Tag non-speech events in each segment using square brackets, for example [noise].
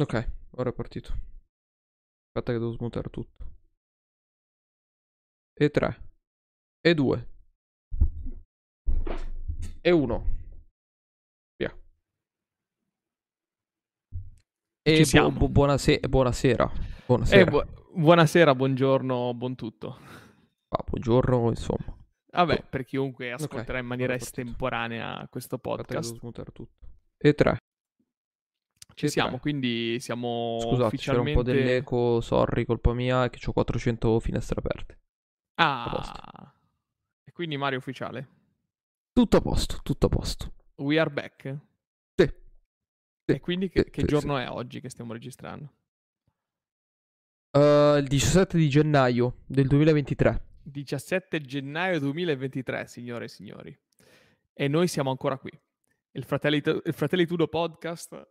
Ok, ora è partito. Aspetta che devo smutare tutto. E 3. E 2. E 1. Via. E Ci siamo. bu- bu- buonase- buonasera. Buonasera. Eh, bu- buonasera, buongiorno, buon tutto. Ah, buongiorno, insomma. Vabbè, per chiunque ascolterà in maniera estemporanea questo Aspetta che devo podcast, smutare tutto. E 3. Ci siamo, quindi siamo Scusate, c'era un ufficialmente... po' dell'eco, sorry, colpa mia, che ho 400 finestre aperte. Ah, e quindi Mario ufficiale. Tutto a posto, tutto a posto. We are back. Sì. Sì, E quindi che, sì, che sì, giorno è oggi che stiamo registrando? Uh, il 17 di gennaio del 2023. 17 gennaio 2023, signore e signori. E noi siamo ancora qui. Il Fratelli, il Fratelli Tudo podcast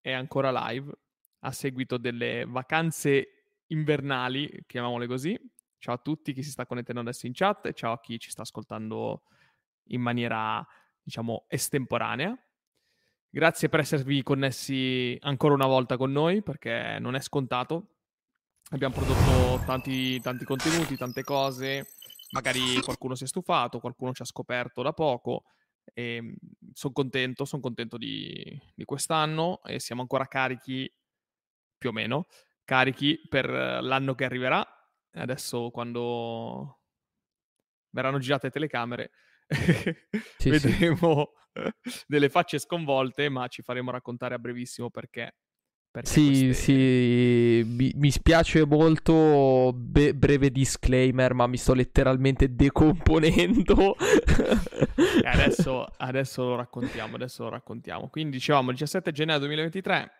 è ancora live a seguito delle vacanze invernali, chiamiamole così. Ciao a tutti chi si sta connettendo adesso in chat e ciao a chi ci sta ascoltando in maniera, diciamo, estemporanea. Grazie per esservi connessi ancora una volta con noi perché non è scontato. Abbiamo prodotto tanti, tanti contenuti, tante cose. Magari qualcuno si è stufato, qualcuno ci ha scoperto da poco. E sono contento, sono contento di, di quest'anno e siamo ancora carichi, più o meno, carichi per l'anno che arriverà. Adesso quando verranno girate le telecamere [laughs] Sì, sì. vedremo [laughs] delle facce sconvolte, ma ci faremo raccontare a brevissimo perché. Sì, sì, mi, mi spiace molto, be- breve disclaimer, ma mi sto letteralmente decomponendo. [laughs] E adesso, [laughs] adesso lo raccontiamo, adesso lo raccontiamo. Quindi dicevamo 17 gennaio 2023,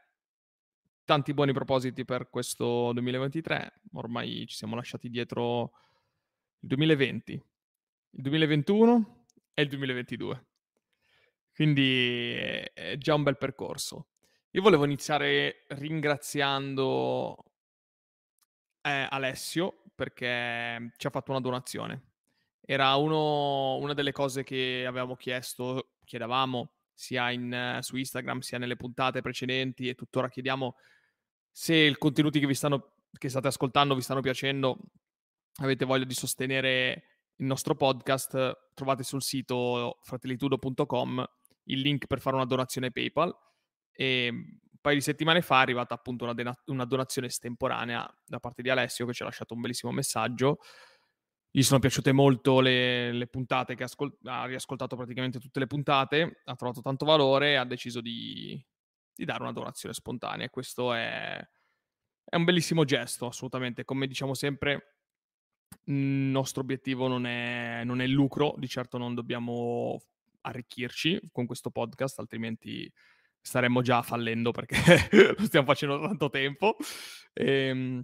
tanti buoni propositi per questo 2023, ormai ci siamo lasciati dietro il 2020, il 2021 e il 2022. Quindi è- è già un bel percorso. Io volevo iniziare ringraziando eh, Alessio perché ci ha fatto una donazione. Era uno- una delle cose che avevamo chiesto, chiedevamo sia in, su Instagram sia nelle puntate precedenti e tuttora chiediamo se i contenuti che stanno che state ascoltando vi stanno piacendo, avete voglia di sostenere il nostro podcast, trovate sul sito fratellitudo.com il link per fare una donazione PayPal e un paio di settimane fa è arrivata appunto una, dena- una donazione estemporanea da parte di Alessio che ci ha lasciato un bellissimo messaggio. Gli sono piaciute molto le, le puntate che ascol- ha riascoltato praticamente tutte le puntate, ha trovato tanto valore e ha deciso di, di dare una donazione spontanea. Questo è, è un bellissimo gesto, assolutamente. Come diciamo sempre, il nostro obiettivo non è, non è il lucro, di certo non dobbiamo arricchirci con questo podcast, altrimenti staremmo già fallendo perché [laughs] lo stiamo facendo da tanto tempo. Ehm,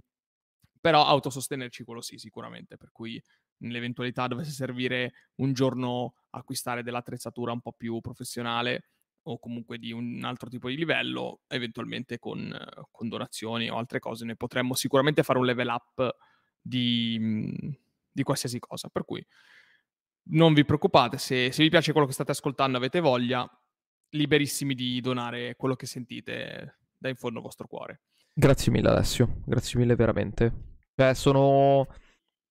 però autosostenerci quello sì, sicuramente. Per cui nell'eventualità dovesse servire un giorno acquistare dell'attrezzatura un po' più professionale o comunque di un altro tipo di livello, eventualmente con, con donazioni o altre cose, ne potremmo sicuramente fare un level up di, di qualsiasi cosa. Per cui non vi preoccupate, se, se vi piace quello che state ascoltando, avete voglia, liberissimi di donare quello che sentite da in fondo al vostro cuore. Grazie mille Alessio, grazie mille veramente. Cioè, sono,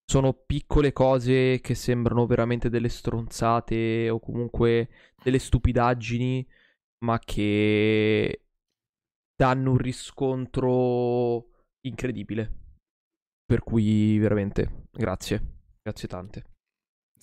sono piccole cose che sembrano veramente delle stronzate o comunque delle stupidaggini, ma che danno un riscontro incredibile. Per cui veramente grazie, grazie tante.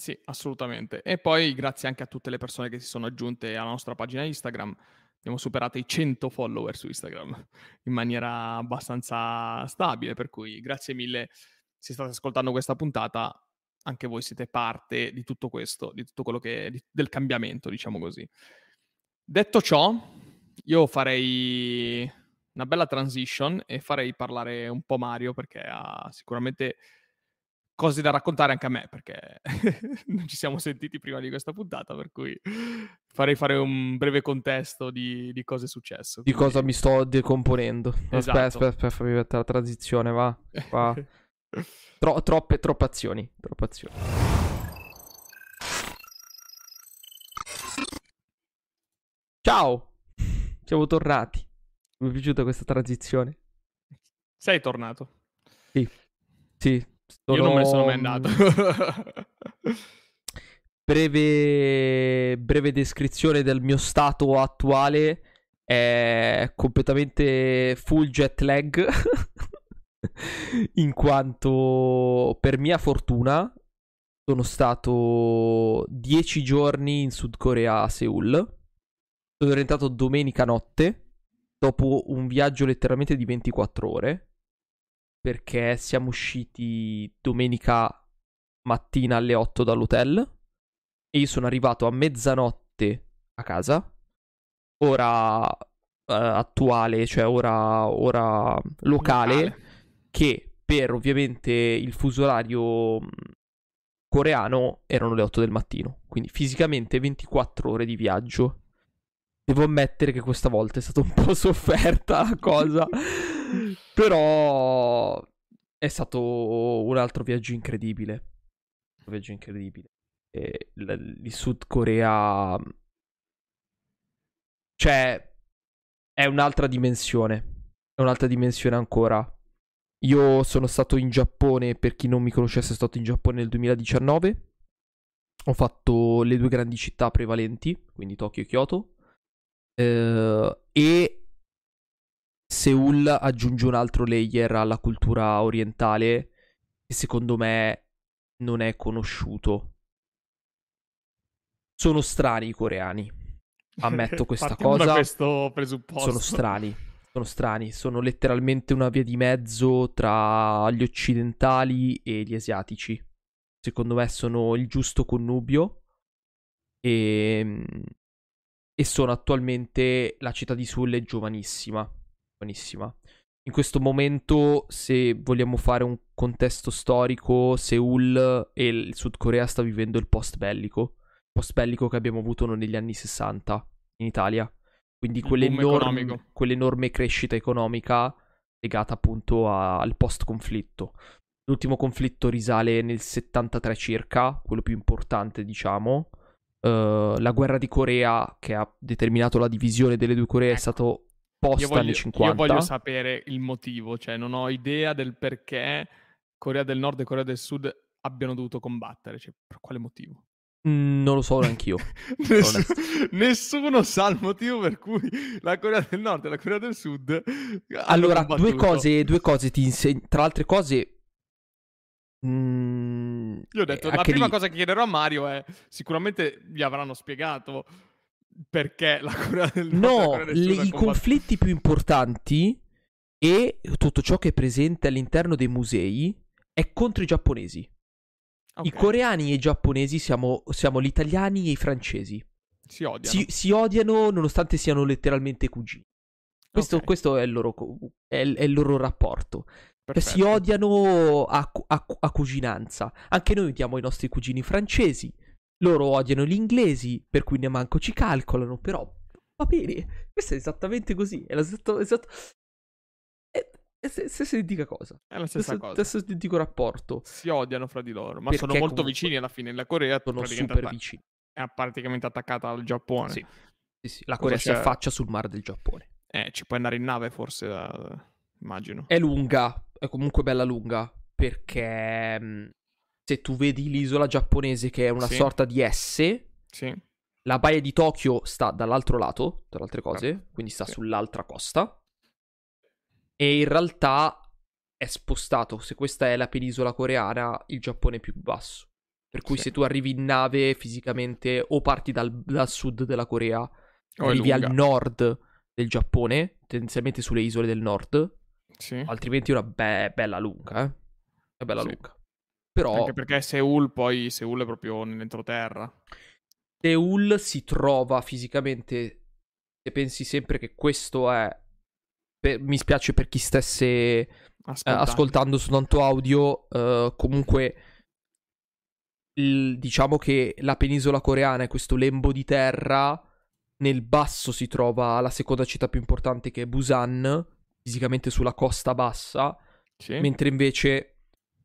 Sì, assolutamente. E poi grazie anche a tutte le persone che si sono aggiunte alla nostra pagina Instagram. Abbiamo superato i 100 follower su Instagram [laughs] in maniera abbastanza stabile, per cui grazie mille se state ascoltando questa puntata, anche voi siete parte di tutto questo, di tutto quello che di- del cambiamento, diciamo così. Detto ciò, io farei una bella transition e farei parlare un po' Mario perché ha sicuramente cose da raccontare anche a me perché [laughs] non ci siamo sentiti prima di questa puntata, per cui farei fare un breve contesto di, di cosa è successo. Di cosa mi sto decomponendo? Aspetta, Esatto. aspetta, aspetta, fammi mettere la transizione, va. va. [laughs] Tro- troppe, troppe azioni, troppe azioni. Ciao, siamo tornati. Mi è piaciuta questa transizione. Sei tornato. Sì. Sì. Sono... Io non me ne sono mai andato. [laughs] breve, breve descrizione del mio stato attuale. È completamente full jet lag. [laughs] in quanto per mia fortuna sono stato 10 giorni in Sud Corea a Seoul. Sono rientrato domenica notte dopo un viaggio letteralmente di 24 ore perché siamo usciti domenica mattina alle 8 dall'hotel e io sono arrivato a mezzanotte a casa. Ora uh, attuale, cioè ora, ora locale, locale, che per ovviamente il fuso orario coreano erano le 8 del mattino. Quindi fisicamente 24 ore di viaggio. Devo ammettere che questa volta è stata un po' [laughs] sofferta la cosa. [laughs] Però è stato un altro viaggio incredibile. Un viaggio incredibile. E il Sud Corea. Cioè, è un'altra dimensione. È un'altra dimensione ancora. Io sono stato in Giappone, per chi non mi conoscesse, sono stato in Giappone nel 2019. Ho fatto le due grandi città prevalenti, quindi Tokyo e Kyoto. Eh, e Seoul aggiunge un altro layer alla cultura orientale che secondo me non è conosciuto. Sono strani i coreani. Ammetto [laughs] questa cosa. Questo presupposto. Sono strani sono strani, sono letteralmente una via di mezzo tra gli occidentali e gli asiatici. Secondo me sono il giusto connubio e, ehm, e sono attualmente la città di Seoul è giovanissima, giovanissima. In questo momento, se vogliamo fare un contesto storico, Seoul e il Sud Corea sta vivendo il post bellico, post bellico che abbiamo avuto negli anni 60 in Italia. Quindi quell'enorme, quell'enorme crescita economica legata appunto a, al post-conflitto. L'ultimo conflitto risale nel 73 circa, quello più importante diciamo. Uh, la guerra di Corea che ha determinato la divisione delle due Coree ecco. è stato post voglio, anni 50. Io voglio sapere il motivo, cioè non ho idea del perché Corea del Nord e Corea del Sud abbiano dovuto combattere, cioè per quale motivo? Mm, non lo so neanch'io. [laughs] Nessuno, nessuno sa il motivo per cui la Corea del Nord e la Corea del Sud. Allora, due cose, due cose ti insegno. Tra altre cose. Mm, Io ho detto: la prima lì... cosa che chiederò a Mario è: sicuramente gli avranno spiegato perché la Corea del. No, le, i conflitti più importanti e tutto ciò che è presente all'interno dei musei è contro i giapponesi. Okay. I coreani e i giapponesi siamo, siamo, gli italiani e i francesi. Si odiano. Si, si odiano nonostante siano letteralmente cugini. Questo, okay. questo è, il loro, è, è, il loro, rapporto. Cioè, si odiano a, a, a, cuginanza. Anche noi odiamo i nostri cugini francesi. Loro odiano gli inglesi, per cui ne manco ci calcolano. Però va bene. Questo è esattamente così. È l'esatto, esatto, stessa identica cosa. È la stessa stesso, cosa. Stesso identico rapporto. Si odiano fra di loro, ma sono molto vicini alla fine. La Corea sono super vicini. È praticamente attaccata al Giappone. Sì, sì, sì. la Corea si affaccia sul mare del Giappone. Eh, ci puoi andare in nave forse, uh, immagino. È lunga, è comunque bella lunga, perché mh, se tu vedi l'isola giapponese che è una sì. sorta di S, sì. la baia di Tokyo sta dall'altro lato, tra le altre cose, quindi sta sì. sull'altra costa e in realtà è spostato. Se questa è la penisola coreana, il Giappone è più basso. Per cui se tu arrivi in nave fisicamente o parti dal, dal sud della Corea, o arrivi al nord del Giappone, tendenzialmente sulle isole del nord. Altrimenti è una be- bella lunga, eh. È bella lunga. Però... Anche perché Seoul poi, Seoul è proprio nell'entroterra. Seoul si trova fisicamente, se pensi sempre che questo è per, mi spiace per chi stesse eh, ascoltando soltanto audio, uh, comunque il, diciamo che la penisola coreana è questo lembo di terra, nel basso si trova la seconda città più importante che è Busan, fisicamente sulla costa bassa, sì. mentre invece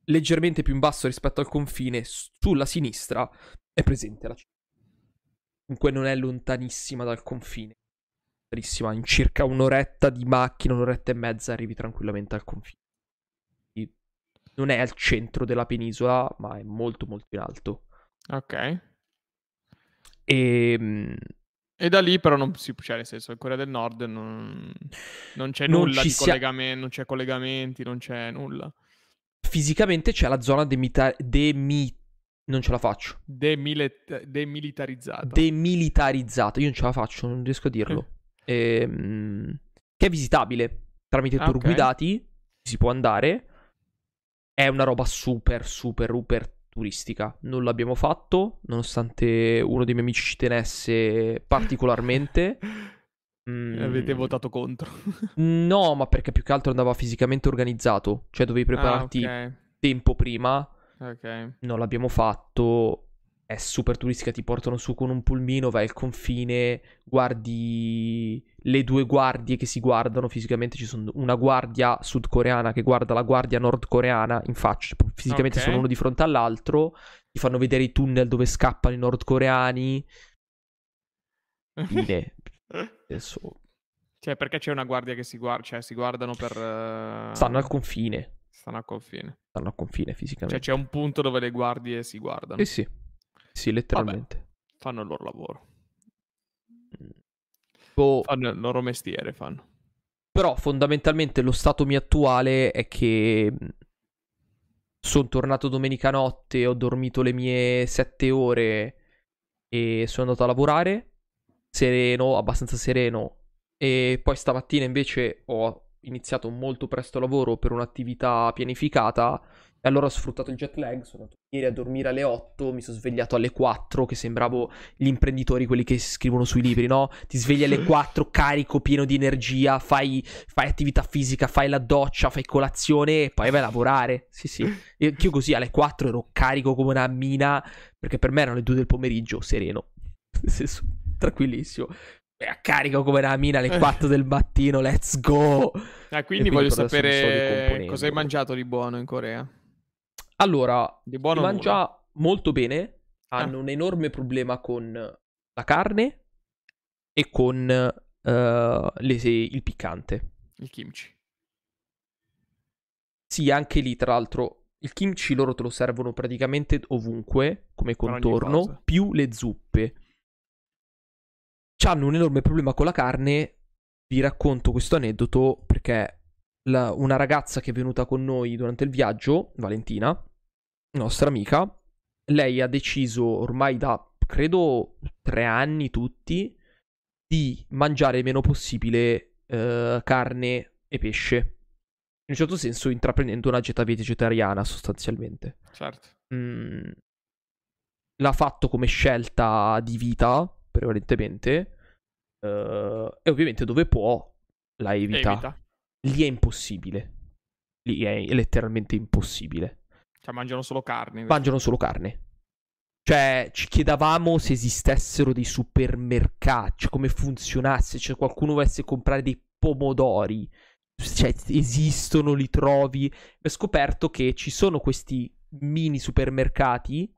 leggermente più in basso rispetto al confine, sulla sinistra, è presente la città. Comunque non è lontanissima dal confine. In circa un'oretta di macchina, un'oretta e mezza arrivi tranquillamente al confine. Non è al centro della penisola, ma è molto molto in alto. Ok. E, ehm, e da lì però non si cioè nel senso in Corea del Nord non, non c'è non nulla di sia... collegamenti, non c'è collegamenti, non c'è nulla. Fisicamente c'è la zona demita- demi... non ce la faccio. Demile- demilitarizzata. Demilitarizzata, io non ce la faccio, non riesco a dirlo. Eh. Ehm, che è visitabile tramite tour okay. guidati, si può andare. È una roba super, super, super turistica. Non l'abbiamo fatto, nonostante uno dei miei amici ci tenesse particolarmente. [laughs] Mm. Avete votato contro? [laughs] no, ma perché più che altro andava fisicamente organizzato. Cioè dovevi prepararti ah, okay. tempo prima. Ok. Non l'abbiamo fatto è super turistica, ti portano su con un pulmino, vai al confine, guardi le due guardie che si guardano fisicamente, ci sono una guardia sudcoreana che guarda la guardia nordcoreana in faccia, fisicamente okay. sono uno di fronte all'altro, ti fanno vedere i tunnel dove scappano i nordcoreani. [laughs] Fine. Adesso... Cioè, perché c'è una guardia che si guarda, cioè si guardano per... Uh... Stanno al confine. Stanno al confine. Stanno al confine fisicamente. Cioè c'è un punto dove le guardie si guardano. Sì, sì. Sì, letteralmente. Vabbè, fanno il loro lavoro. Oh. Fanno il loro mestiere, fanno. Però fondamentalmente lo stato mio attuale è che sono tornato domenica notte, ho dormito le mie sette ore e sono andato a lavorare sereno, abbastanza sereno. E poi stamattina invece ho iniziato molto presto lavoro per un'attività pianificata e allora ho sfruttato il jet lag, sono andato ieri a dormire alle 8, mi sono svegliato alle 4, che sembravo gli imprenditori, quelli che scrivono sui libri, no? Ti svegli alle 4, carico, pieno di energia, fai, fai attività fisica, fai la doccia, fai colazione e poi vai a lavorare. Sì, sì. Io, io così alle 4 ero carico come una mina, perché per me erano le 2 del pomeriggio, sereno. Nel senso, tranquillissimo. E a carico come una mina alle 4 del mattino, let's go! Ah, quindi, quindi voglio sapere cosa hai mangiato di buono in Corea. Allora, di buono mangia nulla. molto bene. Hanno ah. un enorme problema con la carne e con uh, le, il piccante. Il kimchi. Sì, anche lì, tra l'altro, il kimchi loro te lo servono praticamente ovunque come contorno, più le zuppe. Hanno un enorme problema con la carne. Vi racconto questo aneddoto perché la, una ragazza che è venuta con noi durante il viaggio, Valentina, nostra amica, lei ha deciso ormai da, credo, tre anni tutti, di mangiare il meno possibile eh, carne e pesce. In un certo senso intraprendendo una dieta vegetariana sostanzialmente. Certo. Mm, l'ha fatto come scelta di vita, prevalentemente. Uh, e ovviamente dove può la evita. evita. Lì è impossibile. Lì è letteralmente impossibile. Cioè, mangiano solo carne. Mangiano solo carne. Cioè, ci chiedavamo se esistessero dei supermercati, cioè come funzionasse, cioè qualcuno volesse comprare dei pomodori, cioè esistono, li trovi. Ho scoperto che ci sono questi mini supermercati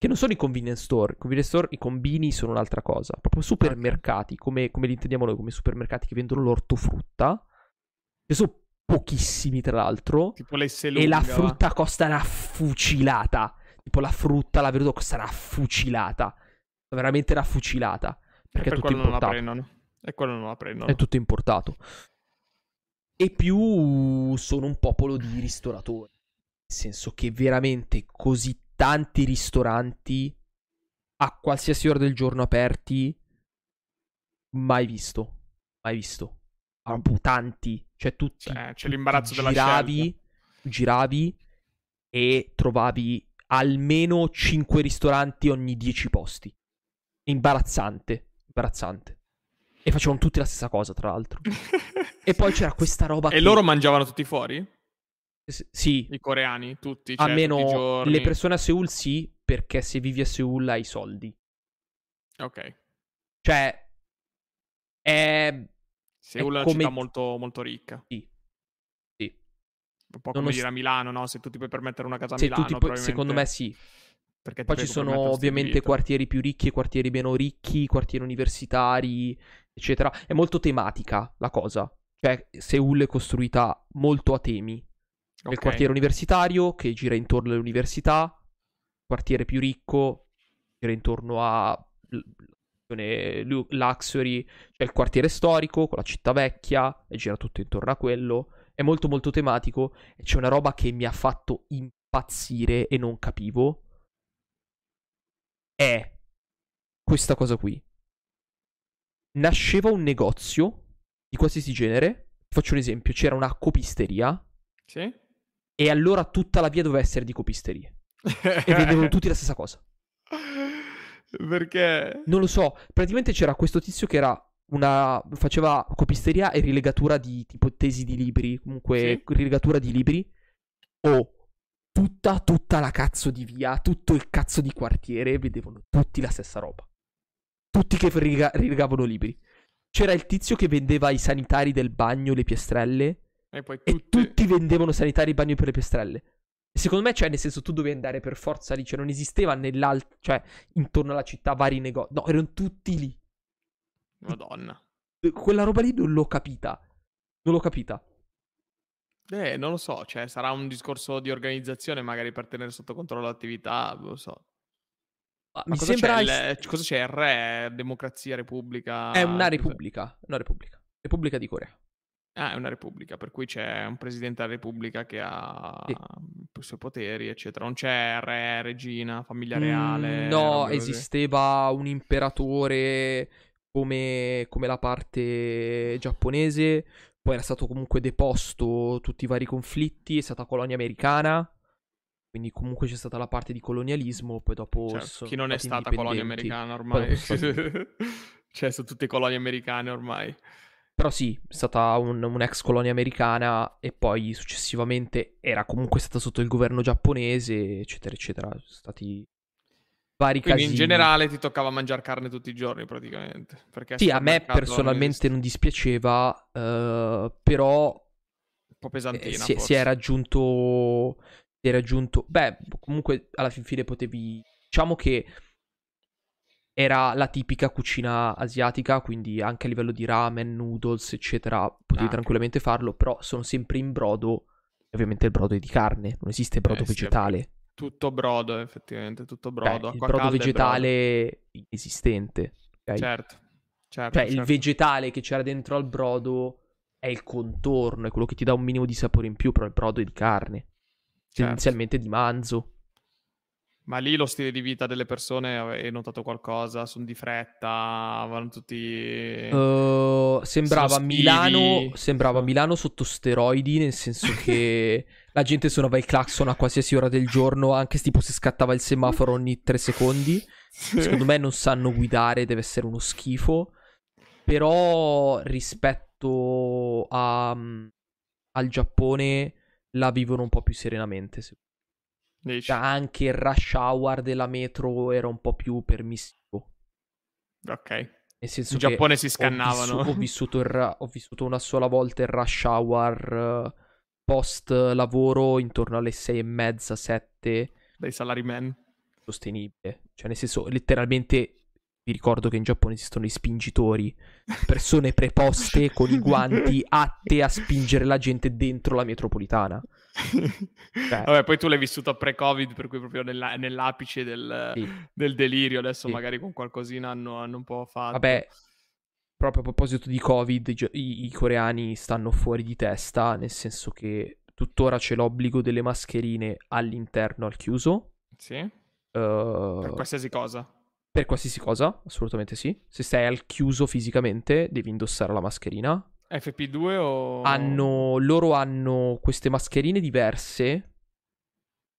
che non sono i convenience store. I convenience store, i combini sono un'altra cosa. Proprio supermercati, come, come li intendiamo noi, come supermercati che vendono l'ortofrutta. Che sono pochissimi, tra l'altro. Tipo le E la frutta va. costa una fucilata. Tipo la frutta, la verdura costa una fucilata. Veramente una fucilata. Perché per è tutto importato. Non la e quello non la prendono. È tutto importato. E più sono un popolo di ristoratori. Nel senso che veramente così tanti ristoranti a qualsiasi ora del giorno aperti mai visto. Mai visto. Tanti cioè tu cioè, c'è l'imbarazzo della giravi, scelta. giravi e trovavi almeno 5 ristoranti ogni 10 posti. Imbarazzante, imbarazzante. E facevano tutti la stessa cosa, tra l'altro. [laughs] e poi c'era questa roba E che... loro mangiavano tutti fuori? S- sì. I coreani, tutti, cioè, Almeno le persone a Seoul sì, perché se vivi a Seoul hai soldi. Ok. Cioè, è Seul è una come... città molto, molto ricca. Sì. sì. Un po' come dire a Milano, no? Se tu ti puoi permettere una casa a Milano, puoi... Secondo me sì. Perché Poi ci sono ovviamente vita. quartieri più ricchi e quartieri meno ricchi, quartieri universitari, eccetera. È molto tematica la cosa. Cioè, Seoul è costruita molto a temi. C'è il quartiere universitario che gira intorno alle università, il quartiere più ricco gira intorno a luxury, c'è il quartiere storico con la città vecchia e gira tutto intorno a quello. È molto molto tematico e c'è una roba che mi ha fatto impazzire e non capivo. È questa cosa qui. Nasceva un negozio di qualsiasi genere. Faccio un esempio: c'era una copisteria Sì? E allora tutta la via doveva essere di copisterie. E vendevano tutti la stessa cosa. Perché? Non lo so, praticamente c'era questo tizio che era una... faceva copisteria e rilegatura di tipo tesi di libri, comunque rilegatura di libri. O tutta, tutta la cazzo di via, tutto il cazzo di quartiere vedevano tutti la stessa roba. Tutti che riga- rilegavano libri. C'era il tizio che vendeva i sanitari del bagno, le piastrelle. E poi E tutti... tutti vendevano sanitari bagno per le piastrelle. Secondo me, cioè, nel senso, tu dovevi andare per forza lì. Cioè, non esisteva nell'altro, cioè, intorno alla città vari negozi. No, erano tutti lì. Madonna. Quella roba lì non l'ho capita. Non l'ho capita. Eh, non lo so, cioè sarà un discorso di organizzazione magari per tenere sotto controllo l'attività, non lo so. Ma Ma mi cosa, sembra. c'è il- cosa c'è? Il re? Democrazia, repubblica? È una repubblica. Una repubblica. Repubblica di Corea. Ah, è una repubblica, per cui c'è un presidente della repubblica che ha Sì. i suoi poteri, eccetera. Non c'è re, regina, famiglia Mm, reale. no, robe così. esisteva un imperatore come, come la parte giapponese. Poi era stato comunque deposto tutti i vari conflitti. È stata colonia americana. Quindi comunque c'è stata la parte di colonialismo. Poi dopo. Certo, chi non è stata colonia americana ormai. [laughs] cioè, sono tutte colonie americane ormai. Però sì, è stata un- un'ex colonia americana e poi successivamente era comunque stata sotto il governo giapponese, eccetera, eccetera. Sono stati vari Quindi casi. in generale ti toccava mangiare carne tutti i giorni praticamente. Perché Sì, a me non personalmente esiste. non dispiaceva, eh, però Un po' eh, pesantina si, è- si forse. è raggiunto. Si è raggiunto. Beh, comunque alla fin fine potevi. Diciamo che era la tipica cucina asiatica, quindi anche a livello di ramen, noodles, eccetera, potevi Ah, tranquillamente farlo, però sono sempre in brodo. Ovviamente il brodo è di carne, non esiste brodo Eh, sì, vegetale. Tutto brodo, effettivamente, tutto brodo. il acqua brodo vegetale inesistente. ok? brodo. Certo, certo, Cioè, il certo. vegetale che c'era dentro al brodo è il contorno, è quello che ti dà un minimo di sapore in più, però il brodo è di carne. Certo. Tendenzialmente di manzo. Ma lì lo stile di vita delle persone, hai notato qualcosa? Sono di fretta, vanno tutti... Uh, sembrava Milano, sembrava. Milano sotto steroidi, nel senso che [laughs] la gente suonava il clacson a qualsiasi ora del giorno, anche se tipo se scattava il semaforo ogni tre secondi. Secondo me non sanno guidare, deve essere uno schifo. Però rispetto a, al Giappone la vivono un po' più serenamente. secondo me. Dici? Anche il rush hour della metro era un po' più permissivo. Ok. Nel senso In Giappone si ho, scannavano. vissu- ho vissuto, il ho vissuto una sola volta il rush hour eh, post lavoro intorno alle sei e mezza, sette, Dei salaryman. sostenibile. Cioè, nel senso, letteralmente vi ricordo che in Giappone esistono i spingitori, persone preposte con i guanti atte a spingere la gente dentro la metropolitana. Vabbè, poi tu l'hai vissuto pre-Covid, per cui proprio nella- nell'apice del, Sì. del delirio. Adesso Sì. magari con qualcosina hanno, hanno un po' fatto. Vabbè, proprio a proposito di Covid, i, i- coreani stanno fuori di testa, nel senso che tuttora c'è l'obbligo delle mascherine all'interno al chiuso. Sì? eh, Per qualsiasi cosa. per qualsiasi cosa, assolutamente sì. Se stai al chiuso fisicamente, devi indossare la mascherina. FP2 o... Hanno, loro hanno queste mascherine diverse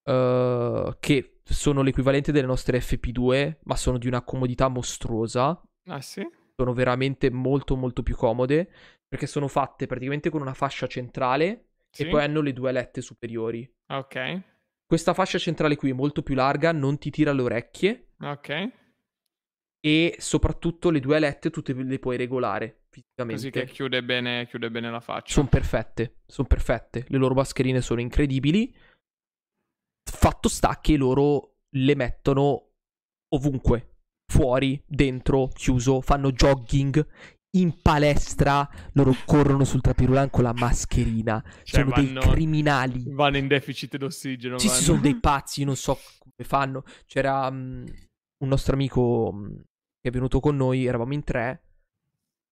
eh, che sono l'equivalente delle nostre FP2, ma sono di una comodità mostruosa. Ah sì? Sono veramente molto molto più comode perché sono fatte praticamente con una fascia centrale Sì? e poi hanno le due alette superiori. Ok. Questa fascia centrale qui è molto più larga, non ti tira le orecchie Ok. e soprattutto le due alette tu te le puoi regolare fisicamente. Così che chiude bene, chiude bene la faccia. Sono perfette, sono perfette. Le loro mascherine sono incredibili. Fatto sta che loro le mettono ovunque, fuori, dentro, chiuso, fanno jogging. In palestra loro corrono sul trapirulan con la mascherina. Cioè, sono vanno- dei criminali. Vanno in deficit d'ossigeno. Sì, sì, sono dei [laughs] pazzi, non so come fanno. C'era mm, un nostro amico mm, che è venuto con noi, eravamo in tre.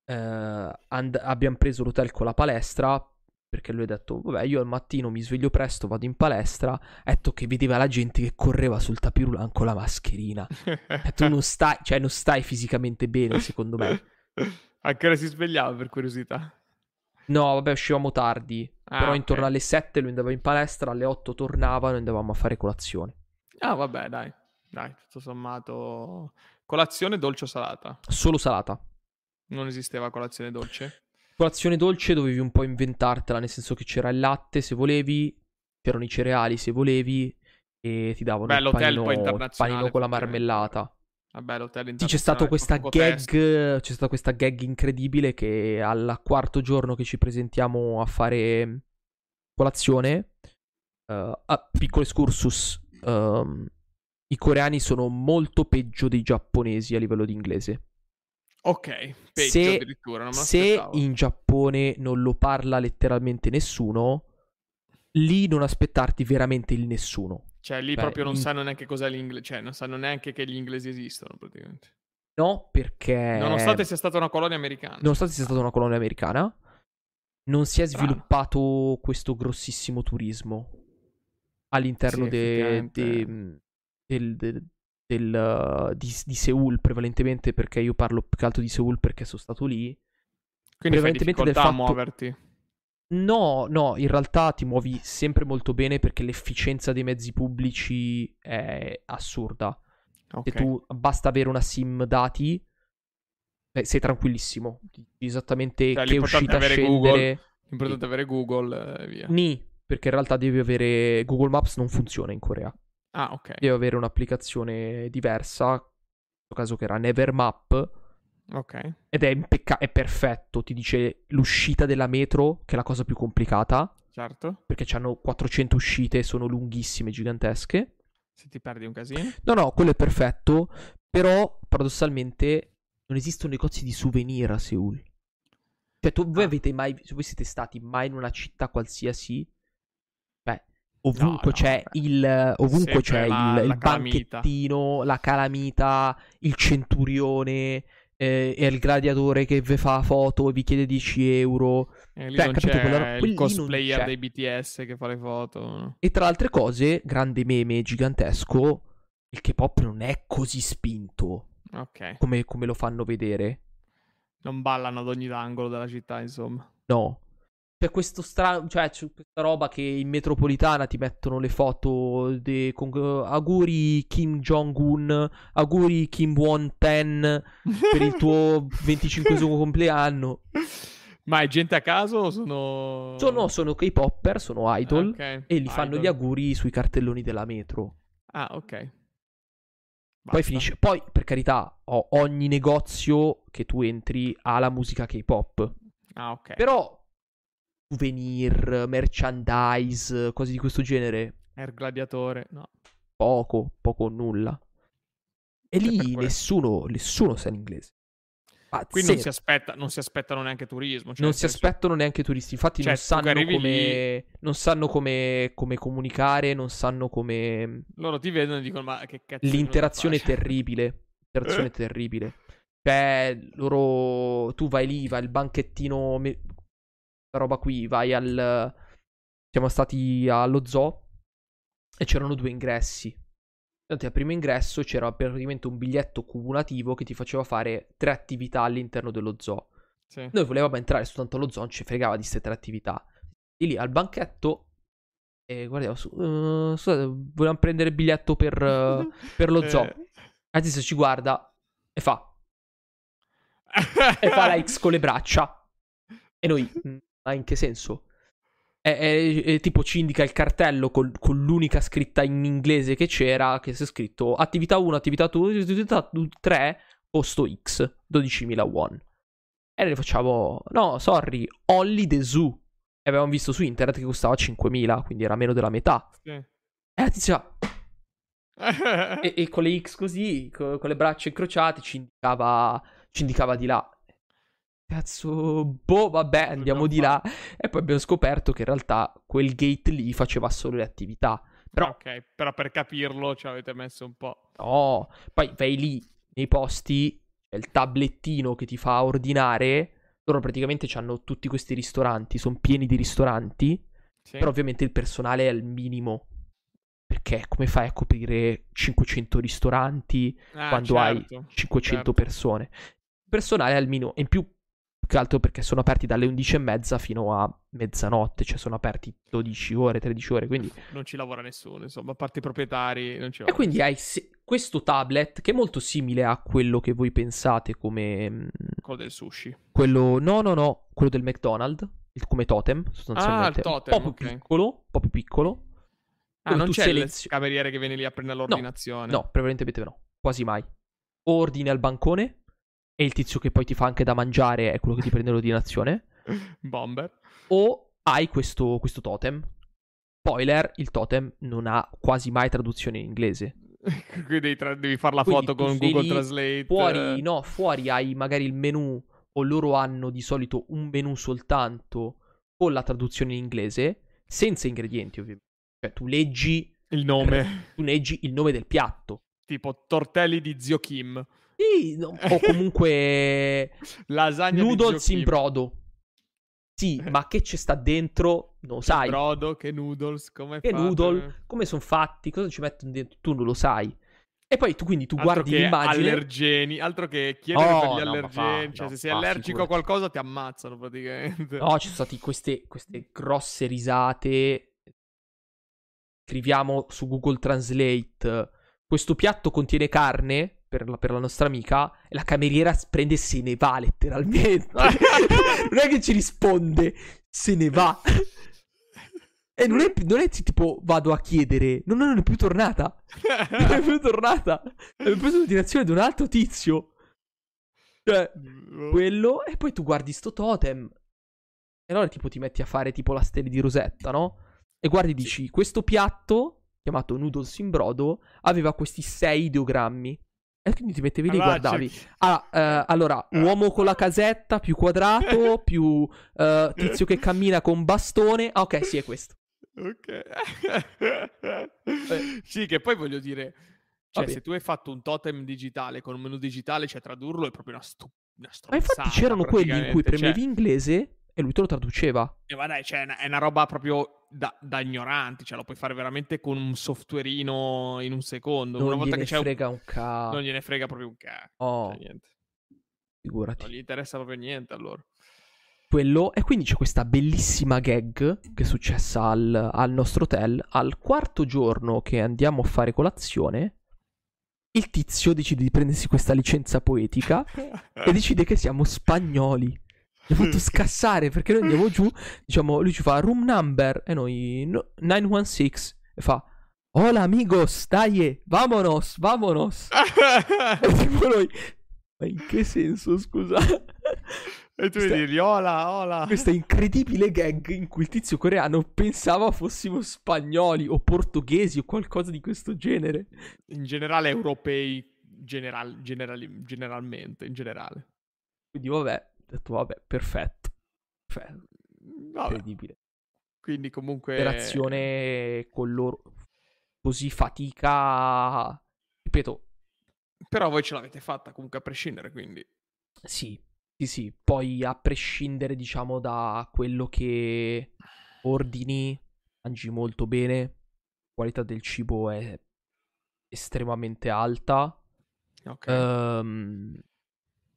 Eh, and- abbiamo preso l'hotel con la palestra. Perché lui ha detto: Vabbè, io al mattino mi sveglio presto, vado in palestra. Ha detto che vedeva la gente che correva sul tapirulan con la mascherina. [laughs] E tu non stai, cioè, non stai fisicamente bene, secondo me. [laughs] A che ora si svegliava per curiosità? No, vabbè, uscivamo tardi. Ah, però intorno alle 7 lui andava in palestra, alle 8 tornava, noi andavamo a fare colazione. Ah, vabbè, dai. Dai, tutto sommato. Colazione dolce o salata? Solo salata. Non esisteva colazione dolce? Colazione dolce dovevi un po' inventartela, nel senso che c'era il latte se volevi, c'erano i cereali se volevi e ti davano Beh, il panino, il panino con la marmellata. Vabbè, l'hotel Sì, c'è stata questa gag, c'è stata questa gag incredibile che al quarto giorno che ci presentiamo a fare colazione, eh, ah, piccolo excursus, ehm, i coreani sono molto peggio dei giapponesi a livello di inglese. Ok, peggio Se- addirittura, non Se in Giappone non lo parla letteralmente nessuno, lì non aspettarti veramente il nessuno. Cioè, lì Beh, proprio non in- sanno neanche cos'è l'inglese, cioè, non sanno neanche che gli inglesi esistono, praticamente. No, perché Nonostante sia stata una colonia americana. nonostante sia stata una colonia americana, non si è sviluppato questo grossissimo turismo all'interno Sì, de- de- del, del- del, uh, di, di Seoul, prevalentemente perché io parlo più che altro di Seoul perché sono stato lì. Quindi fai difficoltà a fatto- muoverti. No, no, in realtà ti muovi sempre molto bene perché l'efficienza dei mezzi pubblici è assurda. Ok. Se tu basta avere una sim dati, eh, sei tranquillissimo. Esattamente Cioè, che uscita avere scendere. L'importante è avere Google e via. Ni, perché in realtà devi avere Google Maps non funziona in Corea. Ah, ok. Devi avere un'applicazione diversa, in questo caso che era Nevermap, Ok. ed è, impecca- è perfetto. Ti dice l'uscita della metro, che è la cosa più complicata, Certo. perché hanno 400 uscite, sono lunghissime, gigantesche. Se ti perdi un casino. No, no, quello è perfetto, però paradossalmente non esistono negozi di souvenir a Seoul. Cioè, tu, voi Ah. avete mai, se voi siete stati mai in una città qualsiasi, ovunque no, c'è beh. il, ovunque c'è la- il, la il calamita. banchettino, la calamita, il centurione, eh, e il gladiatore che vi fa foto e vi chiede 10 euro. E lì Cioè, non capito, c'è quella- il cosplayer dei BTS che fa le foto. no? E tra altre cose, grande meme gigantesco, il K-pop non è così spinto Ok. come, come lo fanno vedere. Non ballano ad ogni angolo della città, insomma. No. C'è questo strano, cioè c'è questa roba che in metropolitana ti mettono le foto de- con auguri Kim Jong-un, auguri Kim Won-ten per il tuo [laughs] 25 compleanno. Ma è gente a caso o sono... Sono, sono K-popper, sono idol Ok, e gli fanno idol. gli auguri sui cartelloni della metro. Ah, ok. Poi finisce. Poi, per carità, ho- ogni negozio che tu entri ha la musica K-pop. Ah, ok. Però souvenir, merchandise, cose di questo genere, Air Gladiatore, no. poco, poco o nulla. E È per lì nessuno, nessuno sa l'inglese. Ma Qui non si, aspetta, non si aspettano neanche turismo. Cioè Non si senso- aspettano neanche turisti. Infatti, Cioè, non sanno come. Non sanno come, come comunicare, non sanno come. Loro ti vedono e dicono, ma che cazzo... L'interazione è venuto a fare?" [laughs] terribile. L'interazione è terribile. Cioè, loro. Tu vai lì, vai al banchettino. Roba qui, vai al. Siamo stati allo zoo. E c'erano due ingressi. Infatti, al primo ingresso c'era praticamente un biglietto cumulativo che ti faceva fare tre attività all'interno dello zoo. Sì. Noi volevamo entrare soltanto allo zoo, non ci fregava di queste tre attività. E lì al banchetto. E guardiamo su. eh, scusate, volevamo prendere il biglietto per, eh, [laughs] per lo zoo. Eh. Adesso ci guarda e fa. [laughs] E fa la X con le braccia. E noi. "Mm, Ma in che senso? E, e- e tipo ci indica il cartello col- con l'unica scritta in inglese che c'era, che si è scritto attività 1, attività 2, attività 3, posto X, 12.000 won. E noi facciamo, no, sorry, Holly the Zoo. E avevamo visto su internet che costava 5.000, quindi era meno della metà. Sì. E la tizia, [laughs] e, e, con le X così, con, con, le braccia incrociate, ci indicava, ci indicava di là. Cazzo, boh, vabbè, andiamo di là. E poi abbiamo scoperto che in realtà quel gate lì faceva solo le attività. Però, ok, però per capirlo ci avete messo un po'. No, poi vai lì nei posti, c'è il tablettino che ti fa ordinare. Loro praticamente hanno tutti questi ristoranti, sono pieni di ristoranti. Sì. Però ovviamente il personale è al minimo. Perché come fai a coprire 500 ristoranti ah, quando certo, hai 500 certo. persone? Il personale è al minimo. E in più che altro perché sono aperti dalle 11.30 fino a mezzanotte, cioè sono aperti 12 ore, 13 ore, quindi... Non ci lavora nessuno, insomma, a parte i proprietari non ci lavora E quindi nessuno. hai se- questo tablet che è molto simile a quello che voi pensate come... Mm, quello del sushi. Quello... No, no, no, quello del McDonald's, il... come totem, sostanzialmente. Ah, totem, Un po' più okay. piccolo, un po' più piccolo. Ah, non c'è selezio... il cameriere che viene lì a prendere l'ordinazione? No, no prevalentemente no, quasi mai. Ordini al bancone e il tizio che poi ti fa anche da mangiare è quello che ti prende l'ordinazione. [laughs] Bomber. O hai questo, questo totem. Spoiler, il totem non ha quasi mai traduzione in inglese. [laughs] Quindi devi, tra- devi fare la Quindi foto con Google Translate. Fuori, no, fuori hai magari il menu, o loro hanno di solito un menu soltanto con la traduzione in inglese, senza ingredienti ovviamente. Cioè tu leggi... Il nome. [laughs] Tu leggi il nome del piatto. Tipo tortelli di zio Kim. Sì, no, o comunque lasagna noodles in brodo. Sì, ma che ci sta dentro? Non lo sai. Che brodo, che noodles, come Che noodle, come sono fatti, cosa ci mettono dentro? Tu non lo sai. E poi tu quindi tu altro guardi l'immagine. allergeni, altro che chiedere oh, per gli no, allergeni. Fa, cioè, no, se sei allergico figurati. a qualcosa ti ammazzano praticamente. No, ci sono state queste, queste grosse risate. Scriviamo su Google Translate. Questo piatto contiene carne? Per la, per la, nostra amica e la cameriera prende e se ne va letteralmente. [laughs] non è che ci risponde, se ne va. E non è, non è, tipo vado a chiedere, no, no, non è più tornata. Non è più tornata. È preso l'ordinazione di un altro tizio. Cioè, quello. E poi tu guardi sto totem. E allora tipo ti metti a fare tipo la stella di Rosetta, no? E guardi e dici, questo piatto, chiamato noodles in brodo, aveva questi sei ideogrammi. E quindi ti mettevi lì e guardavi. Ah, eh, allora, uomo con la casetta, più quadrato, [laughs] più eh, tizio che cammina con bastone. Ah, ok, sì, è questo. Ok. eh. [laughs] Sì, che poi voglio dire, cioè, Vabbè. se tu hai fatto un totem digitale con un menu digitale, cioè tradurlo è proprio una, stu- una Ma infatti c'erano quelli in cui premevi cioè... inglese e lui te lo traduceva. E va dai, cioè, è una roba proprio da, da, ignoranti, cioè lo puoi fare veramente con un softwareino in un secondo. Non Una volta gliene che c'è frega un, un cazzo. Non gliene frega proprio un cazzo. Oh. Cioè. Figurati. Non gli interessa proprio niente allora. Quello, e quindi c'è questa bellissima gag che è successa al, al nostro hotel. Al quarto giorno che andiamo a fare colazione, il tizio decide di prendersi questa licenza poetica [laughs] e decide che siamo spagnoli. Mi ha fatto scassare perché noi andiamo giù, [laughs] diciamo, lui ci fa room number e noi no, 916 e fa Hola amigos, dai, vamonos, vamonos. [laughs] e tipo noi, ma in che senso, scusa? E tu devi dire hola, hola. Questa incredibile gag in cui il tizio coreano pensava fossimo spagnoli o portoghesi o qualcosa di questo genere. In generale europei, general, generali, generalmente, in generale. Quindi vabbè, ho detto, vabbè, perfetto. perfetto. Vabbè. Incredibile. Quindi comunque... Interazione con loro. Così fatica... Ripeto. Però voi ce l'avete fatta comunque a prescindere, quindi... Sì, sì, sì. Poi a prescindere, diciamo, da quello che ordini, mangi molto bene. La qualità del cibo è estremamente alta. Ok. Um,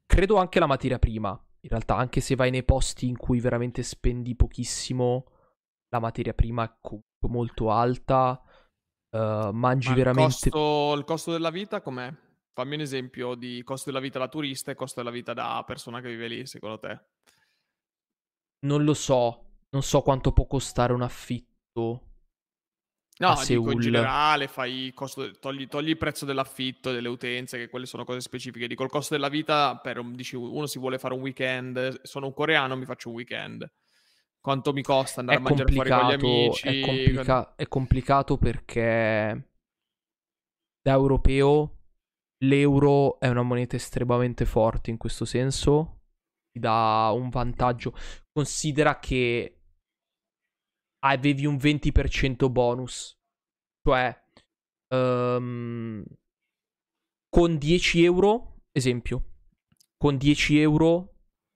credo anche la materia prima in realtà, anche se vai nei posti in cui veramente spendi pochissimo, la materia prima è comunque molto alta. Uh, mangi Ma veramente. Il costo, il costo della vita com'è? Fammi un esempio di costo della vita da turista e costo della vita da persona che vive lì, secondo te? Non lo so. Non so quanto può costare un affitto. No, dico in generale, fai costo, togli, togli, il prezzo dell'affitto, delle utenze, che quelle sono cose specifiche. Dico il costo della vita, per, dici, uno si vuole fare un weekend, sono un coreano, mi faccio un weekend. Quanto mi costa andare è a mangiare fuori con gli amici? È, complica- è complicato perché da europeo l'euro è una moneta estremamente forte in questo senso. Ti dà un vantaggio. Considera che avevi un 20% bonus. Cioè, um, con 10 euro, esempio, con 10 euro,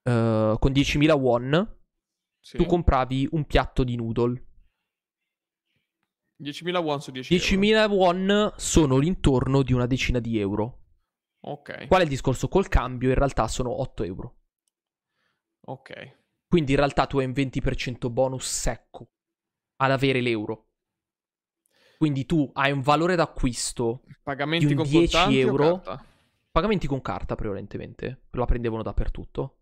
uh, con 10.000 won, sì. tu compravi un piatto di noodle. 10.000 won su 10 10.000 won sono l'intorno di una decina di euro. Ok. Qual è il discorso? Col cambio in realtà sono 8 euro. Ok. Quindi in realtà tu hai un 20% bonus secco ad avere l'euro. Quindi tu hai un valore d'acquisto Pagamenti di un con 10 euro. Pagamenti con carta prevalentemente. La prendevano dappertutto.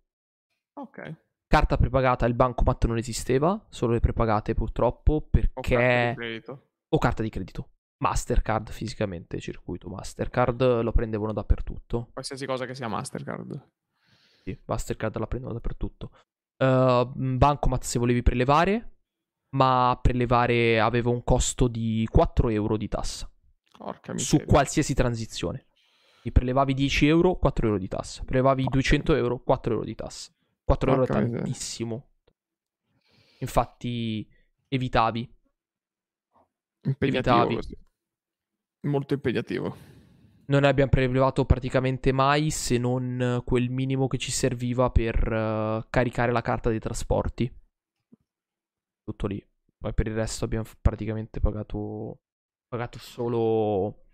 Ok. Carta prepagata, il bancomat non esisteva, solo le prepagate purtroppo perché... O carta di credito. O carta di credito. Mastercard fisicamente, circuito Mastercard lo prendevano dappertutto. Qualsiasi cosa che sia Mastercard. Sì, Mastercard la prendono dappertutto. Uh, bancomat se volevi prelevare, ma prelevare aveva un costo di 4 euro di tassa. Porca. Su qualsiasi transizione. Ti prelevavi 10 euro, 4 euro di tassa. Prelevavi Porca 200 euro, 4 euro di tassa. 4 euro è tantissimo. Infatti evitavi. Impegnativo evitavi. Così. Molto impegnativo. Non ne abbiamo prelevato praticamente mai se non quel minimo che ci serviva per uh, caricare la carta dei trasporti. Tutto lì. Poi per il resto abbiamo praticamente pagato, pagato solo,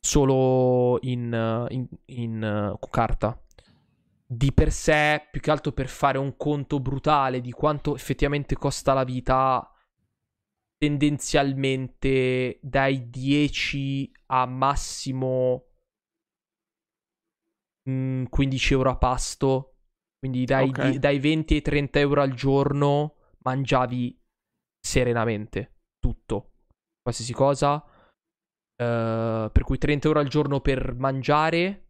solo in, in, in uh, carta di per sé, più che altro per fare un conto brutale di quanto effettivamente costa la vita, tendenzialmente dai 10 a massimo mh, mm, 15 euro a pasto. Quindi dai, okay. di, dai 20 ai 30 euro al giorno mangiavi serenamente tutto, qualsiasi cosa. Uh, per cui 30 euro al giorno per mangiare.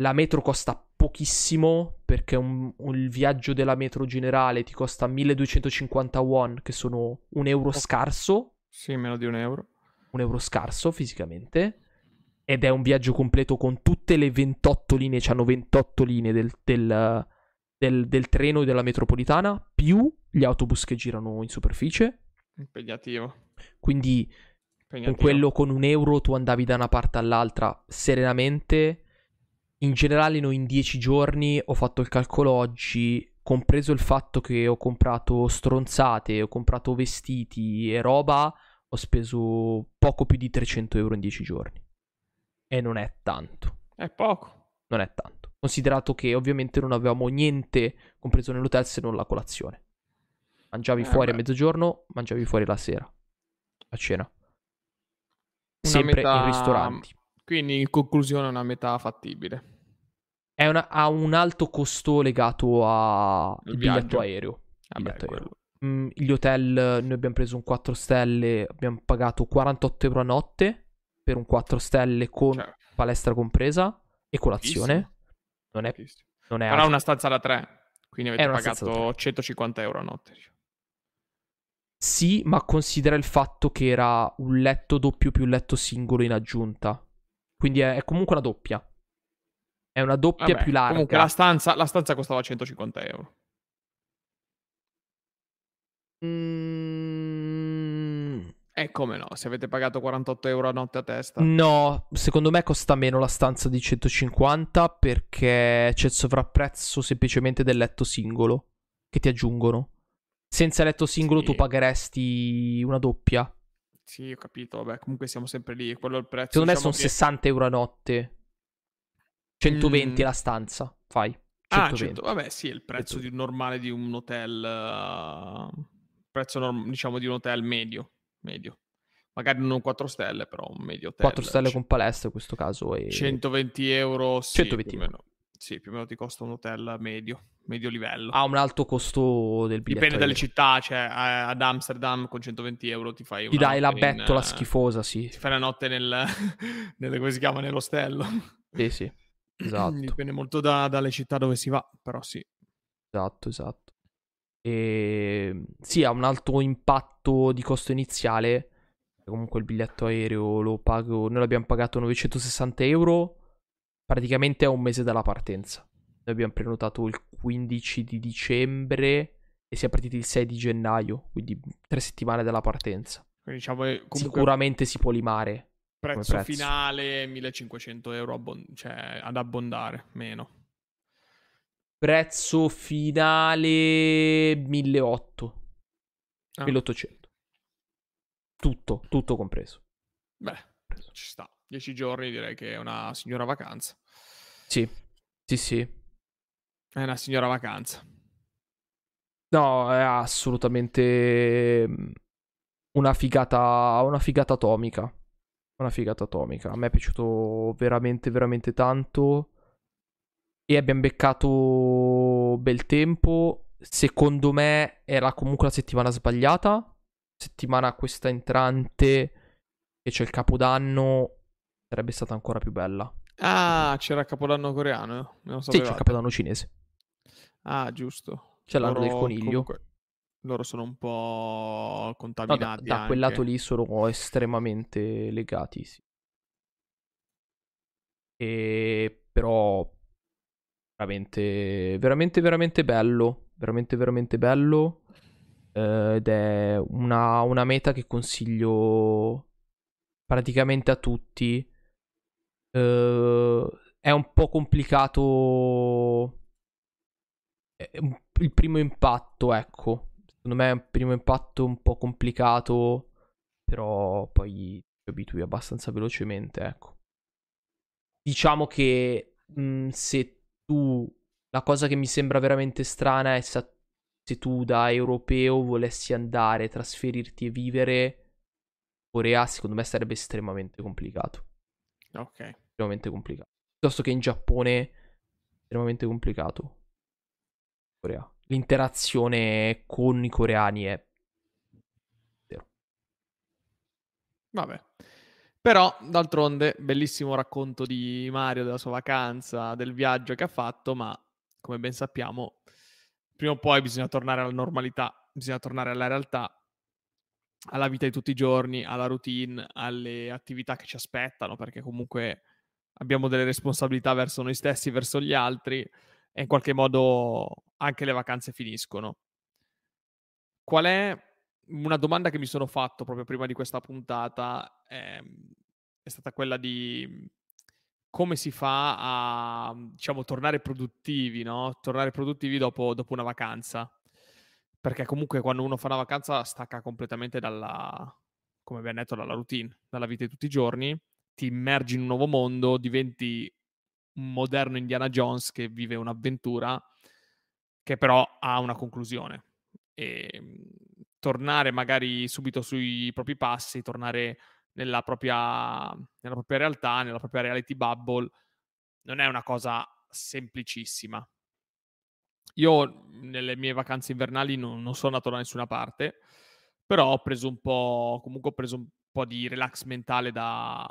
La metro costa pochissimo perché un, un, il viaggio della metro generale ti costa 1250 won, che sono un euro scarso. Sì, meno di un euro. Un euro scarso fisicamente. Ed è un viaggio completo con tutte le 28 linee, c'hanno 28 linee del, del, del, del treno e della metropolitana, più gli autobus che girano in superficie. Impegnativo. Quindi Impegnativo. con quello con un euro tu andavi da una parte all'altra serenamente in generale noi in dieci giorni ho fatto il calcolo oggi, compreso il fatto che ho comprato stronzate, ho comprato vestiti e roba, ho speso poco più di 300 euro in dieci giorni. E non è tanto. È poco. Non è tanto. Considerato che ovviamente non avevamo niente compreso nell'hotel se non la colazione. Mangiavi eh, fuori beh. a mezzogiorno, mangiavi fuori la sera. A cena. Una Sempre metà... in ristoranti. Quindi in conclusione è una metà fattibile. Una, ha un alto costo legato al biglietto aereo. Biglietto aereo. Mm, gli hotel, noi abbiamo preso un 4 stelle, abbiamo pagato 48 euro a notte per un 4 stelle con cioè. palestra compresa e colazione. Non è, non è Però una stanza da 3, quindi avete pagato 150 euro a notte. Diciamo. Sì, ma considera il fatto che era un letto doppio più un letto singolo in aggiunta. Quindi è, è comunque una doppia. È una doppia Vabbè, più larga. Comunque la stanza, la stanza costava 150 euro. Mm... E come no? Se avete pagato 48 euro a notte a testa. No, secondo me costa meno la stanza di 150 perché c'è il sovrapprezzo semplicemente del letto singolo che ti aggiungono. Senza letto singolo sì. tu pagheresti una doppia. Sì, ho capito. Vabbè, comunque siamo sempre lì. Quello è il prezzo. Secondo diciamo me sono che... 60 euro a notte. 120 mm. la stanza. Fai. 120. Ah, 100. vabbè, sì, è il prezzo di, normale di un hotel. Uh, prezzo norm- diciamo di un hotel medio. Medio. Magari non 4 stelle, però un medio hotel. 4 stelle con palestra in questo caso. È... 120 euro. Sì, 120 euro. Sì, più o meno ti costa un hotel medio, medio livello. Ha un alto costo del biglietto. Dipende dalle città, cioè ad Amsterdam con 120 euro ti fai una Ti dai la bettola in, schifosa, sì. Ti fai la notte nel, [laughs] nelle, come si chiama, nell'ostello. Sì, sì, [clears throat] esatto. Dipende molto da, dalle città dove si va, però sì. Esatto, esatto. E sì, ha un alto impatto di costo iniziale. comunque il biglietto aereo lo pago, noi l'abbiamo pagato 960 euro, praticamente a un mese dalla partenza. Noi abbiamo prenotato il 15 di dicembre e siamo partiti il 6 di gennaio, quindi tre settimane dalla partenza. Quindi diciamo Sicuramente si può limare. Prezzo, prezzo. finale 1500 euro abbon- cioè, ad abbondare, meno. Prezzo finale 1800. Ah. 1800. Tutto, tutto compreso. Beh, ci sta. 10 giorni direi che è una signora vacanza. Sì, sì, sì. È una signora vacanza. No, è assolutamente mm, una figata, una figata atomica. Una figata atomica. A me è piaciuto veramente, veramente tanto. E abbiamo beccato bel tempo. Secondo me era comunque la settimana sbagliata. Settimana questa entrante, che c'è il capodanno, sarebbe stata ancora più bella. Ah, c'era il capodanno coreano? Non sì, c'è il capodanno cinese. Ah, giusto. C'è l'anno del coniglio. Comunque, loro sono un po' contaminati. No, da, da quel lato lì sono estremamente legati, sì. E però veramente, veramente, veramente bello. Veramente, veramente bello. Eh, ed è una, una meta che consiglio praticamente a tutti. Eh, è un po' complicato. Il primo impatto, ecco Secondo me è un primo impatto un po' complicato, però poi ti abitui abbastanza velocemente, ecco. Diciamo che mh, se tu... La cosa che mi sembra veramente strana è se, se tu da europeo volessi andare, trasferirti e vivere Corea, secondo me sarebbe estremamente complicato. Ok. Estremamente complicato. Piuttosto che in Giappone, estremamente complicato. Corea l'interazione con i coreani è zero. Vabbè. Però, d'altronde, bellissimo racconto di Mario della sua vacanza, del viaggio che ha fatto, ma come ben sappiamo, prima o poi bisogna tornare alla normalità, bisogna tornare alla realtà, alla vita di tutti i giorni, alla routine, alle attività che ci aspettano, perché comunque abbiamo delle responsabilità verso noi stessi, verso gli altri e in qualche modo anche le vacanze finiscono. Qual è una domanda che mi sono fatto proprio prima di questa puntata? È, ehm, è stata quella di come si fa a diciamo tornare produttivi, no? Tornare produttivi dopo, dopo una vacanza. Perché comunque quando uno fa una vacanza stacca completamente dalla, come abbiamo detto, dalla routine, dalla vita di tutti i giorni, ti immergi in un nuovo mondo, diventi un moderno Indiana Jones che vive un'avventura che però ha una conclusione. E mhmm, tornare magari subito sui propri passi, tornare nella propria, nella propria realtà, nella propria reality bubble, non è una cosa semplicissima. Io nelle mie vacanze invernali non, non, sono andato da nessuna parte, però ho preso un po', comunque ho preso un po' di relax mentale da,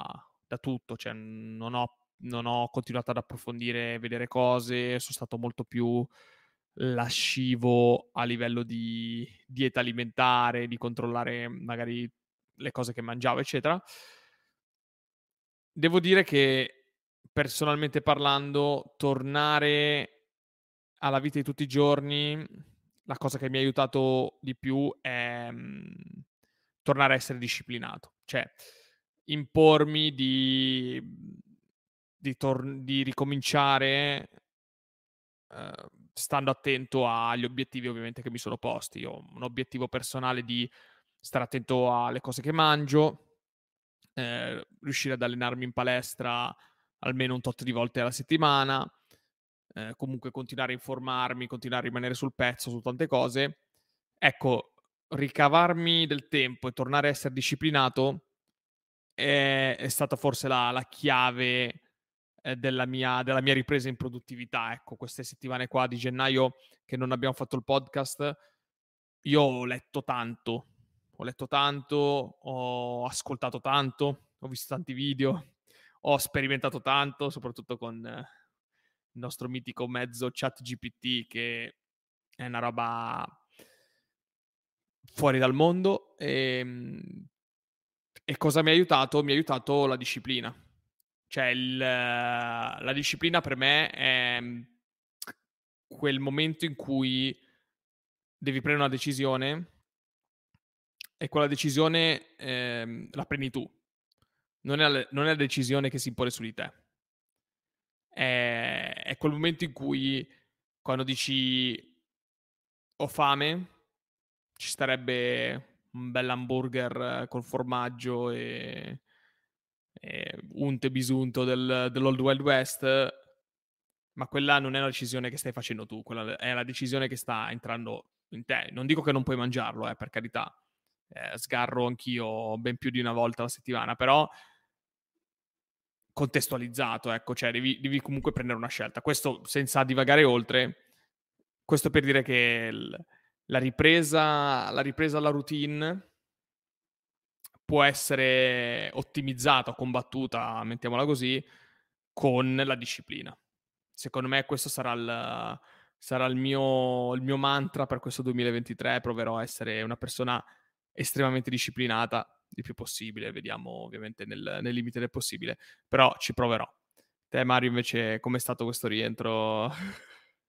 da tutto, cioè non ho non ho continuato ad approfondire, vedere cose, sono stato molto più lascivo a livello di dieta alimentare, di controllare magari le cose che mangiavo, eccetera. Devo dire che personalmente parlando, tornare alla vita di tutti i giorni, la cosa che mi ha aiutato di più è mh, tornare a essere disciplinato, cioè impormi di di, tor- di ricominciare eh, stando attento agli obiettivi ovviamente che mi sono posti. Io ho un obiettivo personale di stare attento alle cose che mangio, eh, riuscire ad allenarmi in palestra almeno un tot di volte alla settimana, eh, comunque continuare a informarmi, continuare a rimanere sul pezzo su tante cose. Ecco, ricavarmi del tempo e tornare a essere disciplinato è, è stata forse la, la chiave eh, della, mia, della, mia, ripresa in produttività. Ecco, queste settimane qua di gennaio che non abbiamo fatto il podcast, io ho letto tanto, ho letto tanto, ho ascoltato tanto, ho visto tanti video, ho sperimentato tanto, soprattutto con eh, il nostro mitico mezzo chat GPT che è una roba fuori dal mondo e, ehm, e cosa mi ha aiutato? Mi ha aiutato la disciplina. Cioè, il, la disciplina per me è quel momento in cui devi prendere una decisione e quella decisione eh, la prendi tu. Non è, la, non è, la, decisione che si impone su di te. È, è quel momento in cui quando dici ho fame, ci starebbe un bel hamburger col formaggio e, e unte bisunto del, dell'Old Wild West, ma quella non è una decisione che stai facendo tu, quella è la decisione che sta entrando in te. Non dico che non puoi mangiarlo, eh, per carità. Eh, sgarro anch'io ben più di una volta alla settimana, però contestualizzato, ecco, cioè devi, devi comunque prendere una scelta. Questo senza divagare oltre, questo per dire che il, la, ripresa, la ripresa alla routine può essere ottimizzata, combattuta, mettiamola così, con la disciplina. Secondo me questo sarà il, sarà il, mio, il mio mantra per questo 2023. Proverò a essere una persona estremamente disciplinata il più possibile, vediamo ovviamente nel, nel limite del possibile, però ci proverò. Te Mario invece com'è stato questo rientro?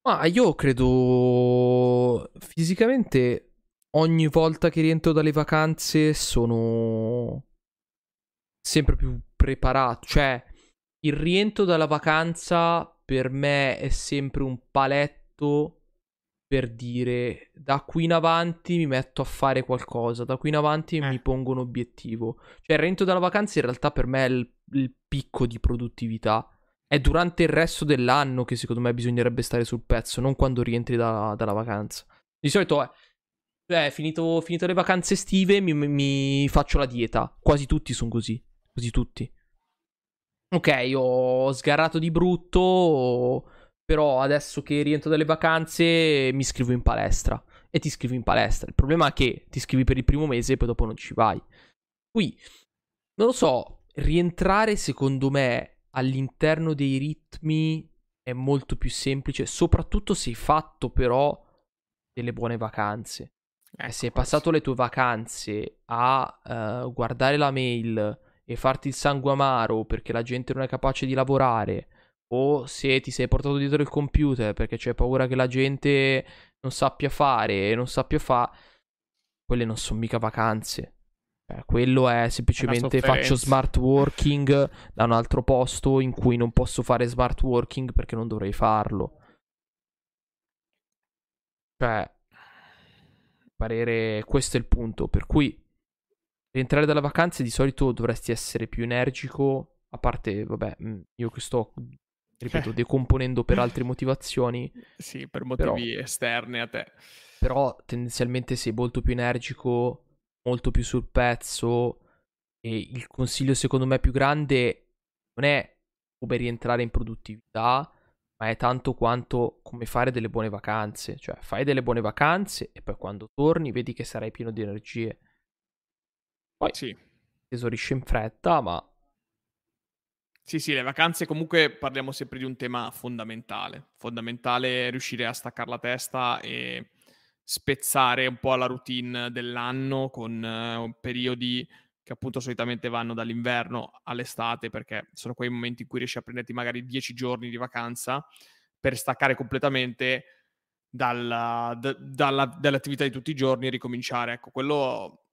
Ma io credo fisicamente ogni volta che rientro dalle vacanze sono sempre più preparato, cioè il rientro dalla vacanza per me è sempre un paletto per dire da qui in avanti mi metto a fare qualcosa, da qui in avanti eh. mi pongo un obiettivo. Cioè il rientro dalla vacanza in realtà per me è il, il picco di produttività è durante il resto dell'anno che secondo me bisognerebbe stare sul pezzo, non quando rientri da, dalla vacanza. Di solito è, cioè, finito, finito le vacanze estive mi, mi, faccio la dieta. Quasi tutti sono così. Quasi tutti. Ok, ho sgarrato di brutto, però adesso che rientro dalle vacanze mi iscrivo in palestra. E ti iscrivi in palestra. Il problema è che ti iscrivi per il primo mese e poi dopo non ci vai. Qui, non lo so, rientrare secondo me all'interno dei ritmi è molto più semplice, soprattutto se hai fatto però delle buone vacanze. Ecco, se hai passato le tue vacanze a uh, guardare la mail e farti il sangue amaro perché la gente non è capace di lavorare, o se ti sei portato dietro il computer perché c'è paura che la gente non sappia fare e non sappia fare, quelle non sono mica vacanze. Eh, quello è semplicemente faccio smart working da un altro posto in cui non posso fare smart working perché non dovrei farlo. Cioè, parere, questo è il punto. Per cui rientrare dalle vacanze di solito dovresti essere più energico. A parte, vabbè, mm, io che sto, ripeto, decomponendo per altre motivazioni. [laughs] Sì, per motivi però, esterni a te. Però tendenzialmente sei molto più energico molto più sul pezzo e il consiglio secondo me più grande non è come rientrare in produttività, ma è tanto quanto come fare delle buone vacanze, cioè fai delle buone vacanze e poi quando torni vedi che sarai pieno di energie. Poi sì. tesorisce in fretta, ma sì, sì, le vacanze comunque parliamo sempre di un tema fondamentale. Fondamentale riuscire a staccare la testa e spezzare un po' la routine dell'anno con uh, periodi che appunto solitamente vanno dall'inverno all'estate perché sono quei momenti in cui riesci a prenderti magari 10 giorni di vacanza per staccare completamente dalla, d- dalla, dall'attività di tutti i giorni e ricominciare. Ecco, quello,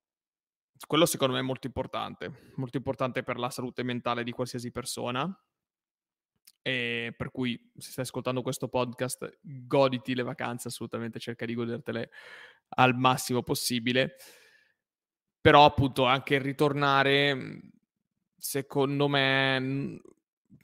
quello secondo me è molto importante, molto importante per la salute mentale di qualsiasi persona e per cui, se stai ascoltando questo podcast, goditi le vacanze, assolutamente cerca di godertele al massimo possibile. Però, appunto, anche il ritornare, mhmm, secondo me,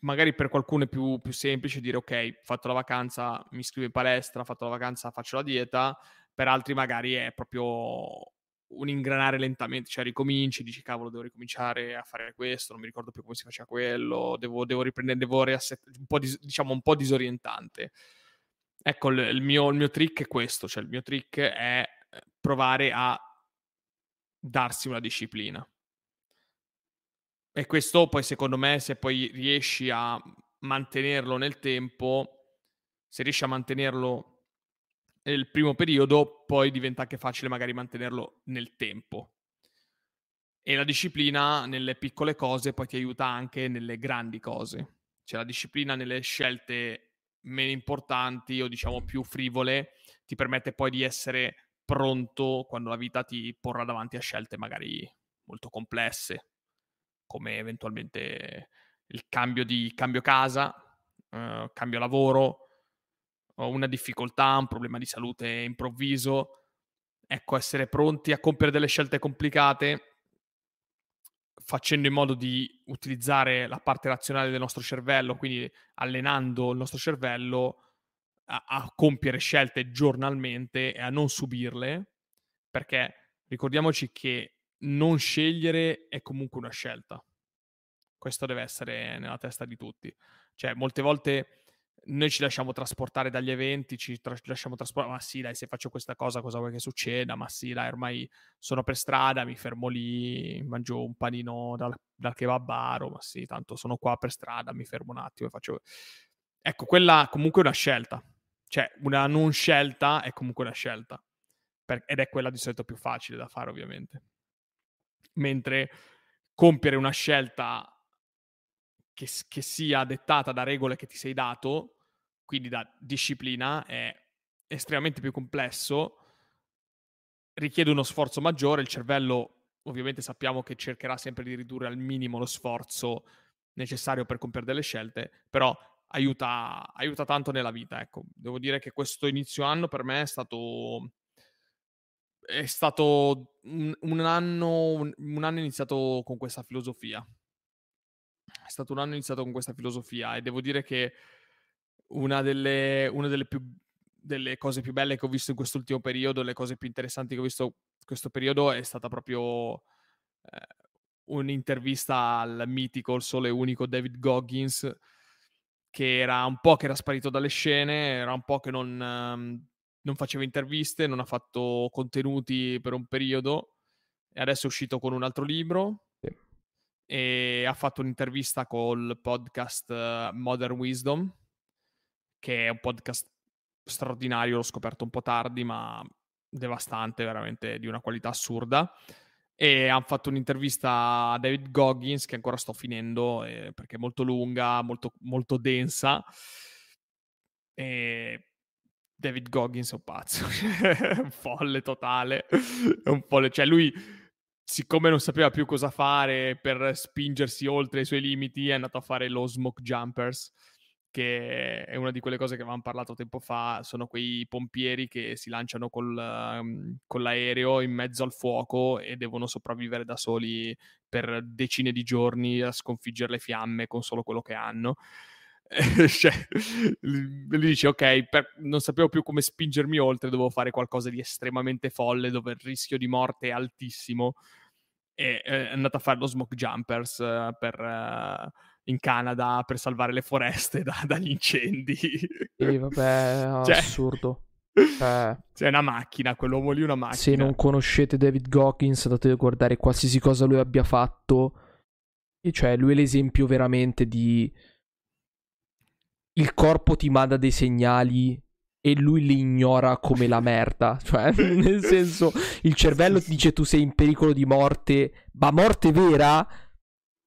magari per qualcuno è più, più semplice dire ok, ho fatto la vacanza, mi iscrivo in palestra, ho fatto la vacanza, faccio la dieta. Per altri, magari è proprio un ingranare lentamente, cioè ricominci, dici cavolo devo ricominciare a fare questo, non mi ricordo più come si faceva quello, devo, devo riprendere, devo reassettare, un dis- diciamo un po' disorientante. Ecco, il, il, mio, il mio trick è questo, cioè il mio trick è eh, provare a darsi una disciplina. E questo poi secondo me se poi riesci a mantenerlo nel tempo, se riesci a mantenerlo il primo periodo, poi diventa anche facile magari mantenerlo nel tempo. E la disciplina nelle piccole cose poi ti aiuta anche nelle grandi cose. Cioè la disciplina nelle scelte meno importanti o diciamo più frivole ti permette poi di essere pronto quando la vita ti porrà davanti a scelte magari molto complesse, come eventualmente il cambio di cambio casa, uh, cambio lavoro, una difficoltà, un problema di salute improvviso. Ecco, essere pronti a compiere delle scelte complicate facendo in modo di utilizzare la parte razionale del nostro cervello, quindi allenando il nostro cervello a, a compiere scelte giornalmente e a non subirle, perché ricordiamoci che non scegliere è comunque una scelta. Questo deve essere nella testa di tutti. Cioè, molte volte noi ci lasciamo trasportare dagli eventi, ci tra- lasciamo trasportare, ma sì dai, se faccio questa cosa cosa vuoi che succeda? Ma sì dai, ormai sono per strada, mi fermo lì, mangio un panino dal, dal kebabaro, ma sì, tanto sono qua per strada, mi fermo un attimo e faccio... Ecco, quella comunque è una scelta, cioè una non scelta è comunque una scelta, per- ed è quella di solito più facile da fare ovviamente. Mentre compiere una scelta che, che, sia dettata da regole che ti sei dato, quindi da disciplina, è estremamente più complesso, richiede uno sforzo maggiore, il cervello ovviamente sappiamo che cercherà sempre di ridurre al minimo lo sforzo necessario per compiere delle scelte, però aiuta, aiuta tanto nella vita. Ecco, devo dire che questo inizio anno per me è stato è stato un, un, anno, un, un, anno iniziato con questa filosofia. È stato un anno iniziato con questa filosofia e devo dire che una delle, una delle, più, delle cose più belle che ho visto in quest'ultimo periodo, le cose più interessanti che ho visto in questo periodo è stata proprio eh, un'intervista al mitico, il sole unico David Goggins, che era un po' che era sparito dalle scene, era un po' che non, um, non faceva interviste, non ha fatto contenuti per un periodo e adesso è uscito con un altro libro e ha fatto un'intervista col podcast uh, Modern Wisdom, che è un podcast straordinario, l'ho scoperto un po' tardi, ma devastante, veramente di una qualità assurda. E hanno fatto un'intervista a David Goggins, che ancora sto finendo, eh, perché è molto lunga, molto, molto densa. E David Goggins è un pazzo, [laughs] un folle totale, un folle, cioè lui siccome non sapeva più cosa fare per spingersi oltre i suoi limiti, è andato a fare lo smoke jumpers, che è una di quelle cose che avevamo parlato tempo fa, sono quei pompieri che si lanciano col, um, con l'aereo in mezzo al fuoco e devono sopravvivere da soli per decine di giorni a sconfiggere le fiamme con solo quello che hanno. [laughs] cioè, lui dice ok, per, non sapevo più come spingermi oltre, dovevo fare qualcosa di estremamente folle dove il rischio di morte è altissimo e è andato a fare lo smoke jumpers uh, per, uh, in Canada per salvare le foreste [laughs] da, dagli incendi. Sì, vabbè, [laughs] cioè, assurdo. Eh, [laughs] cioè, è una macchina, quell'uomo lì è una macchina. Se non conoscete David Goggins, andate a guardare qualsiasi cosa lui abbia fatto. E cioè, lui è l'esempio veramente di il corpo ti manda dei segnali e lui li ignora come la merda. Cioè, nel senso, il cervello ti dice tu sei in pericolo di morte, ma morte vera?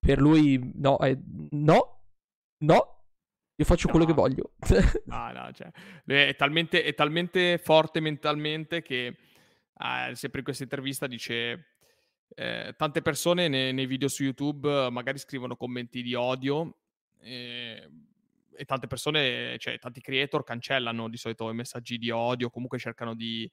Per lui no, è... no, no. Io faccio no. quello che voglio. [laughs] ah, no, cioè, è talmente, è talmente forte mentalmente che eh, sempre in questa intervista dice... Eh, tante persone nei, nei, video su YouTube magari scrivono commenti di odio eh, e tante persone, cioè tanti creator cancellano di solito i messaggi di odio, comunque cercano di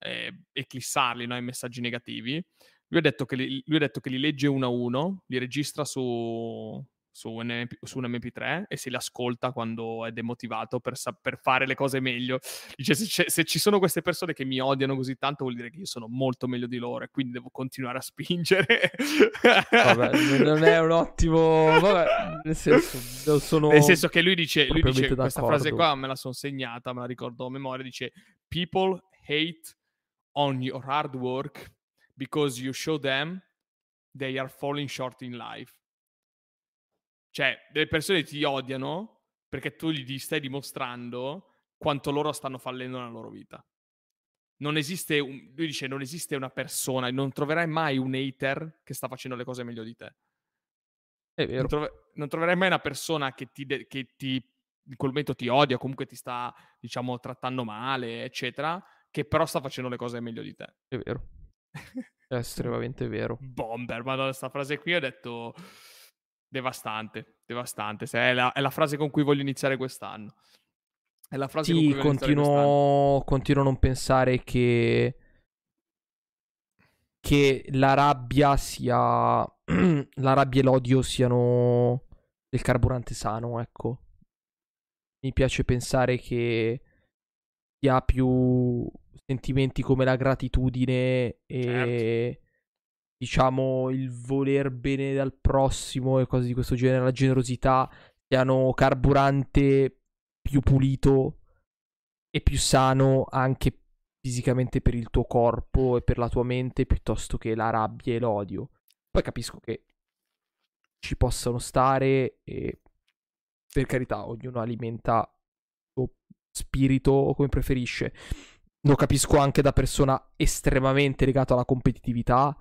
eh, eclissarli, no? i messaggi negativi. Lui ha, detto che li, lui ha detto che li legge uno a uno, li registra su, su un, MP, su un, MP3 e se li ascolta quando è demotivato per, per fare le cose meglio. Dice: se, se, ci sono queste persone che mi odiano così tanto, vuol dire che io sono molto meglio di loro e quindi devo continuare a spingere. Vabbè, non è un ottimo. Vabbè, nel senso, sono nel senso che lui dice, lui dice questa frase qua me la sono segnata, me la ricordo a memoria. Dice: People hate on your hard work because you show them they are falling short in life. Cioè, delle persone ti odiano perché tu gli stai dimostrando quanto loro stanno fallendo nella loro vita. non esiste, un, lui dice, non esiste una persona, non troverai mai un hater che sta facendo le cose meglio di te. È vero. Non, trove, non troverai mai una persona che ti, de, che ti, in quel momento ti odia, comunque ti sta, diciamo, trattando male, eccetera, che però sta facendo le cose meglio di te. È vero. È estremamente [laughs] vero. Bomber, ma questa frase qui ho detto devastante, devastante. È la, è la frase con cui voglio iniziare quest'anno. È la frase sì, continuo, continuo a non pensare che che la rabbia sia [clears throat] la rabbia e l'odio siano del carburante sano, ecco. Mi piace pensare che sia più sentimenti come la gratitudine e certo. diciamo il voler bene dal prossimo e cose di questo genere, la generosità siano carburante più pulito e più sano anche fisicamente per il tuo corpo e per la tua mente piuttosto che la rabbia e l'odio. Poi capisco che ci possano stare e per carità ognuno alimenta il suo spirito come preferisce. Lo capisco anche da persona estremamente legata alla competitività.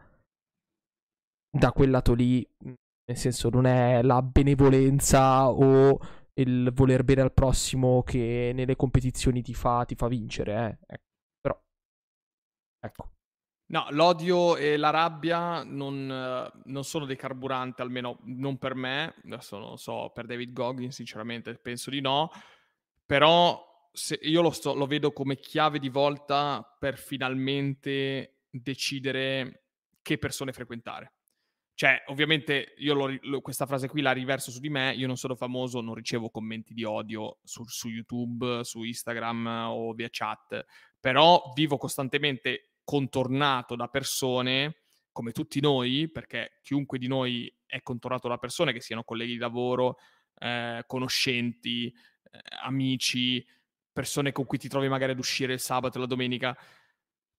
Da quel lato lì, nel senso, non è la benevolenza o il voler bene al prossimo che nelle competizioni ti fa, ti fa vincere, eh. Ecco. Però, ecco. No, l'odio e la rabbia non, non, sono dei carburanti, almeno non per me, adesso non so, per David Goggins sinceramente penso di no, però io lo, sto, lo vedo come chiave di volta per finalmente decidere che persone frequentare. Cioè, ovviamente io lo, lo, questa frase qui la riverso su di me, io non sono famoso, non ricevo commenti di odio su, su, YouTube, su Instagram o via chat, però vivo costantemente contornato da persone, come tutti noi, perché chiunque di noi è contornato da persone, che siano colleghi di lavoro, eh, conoscenti, eh, amici, persone con cui ti trovi magari ad uscire il sabato e la domenica,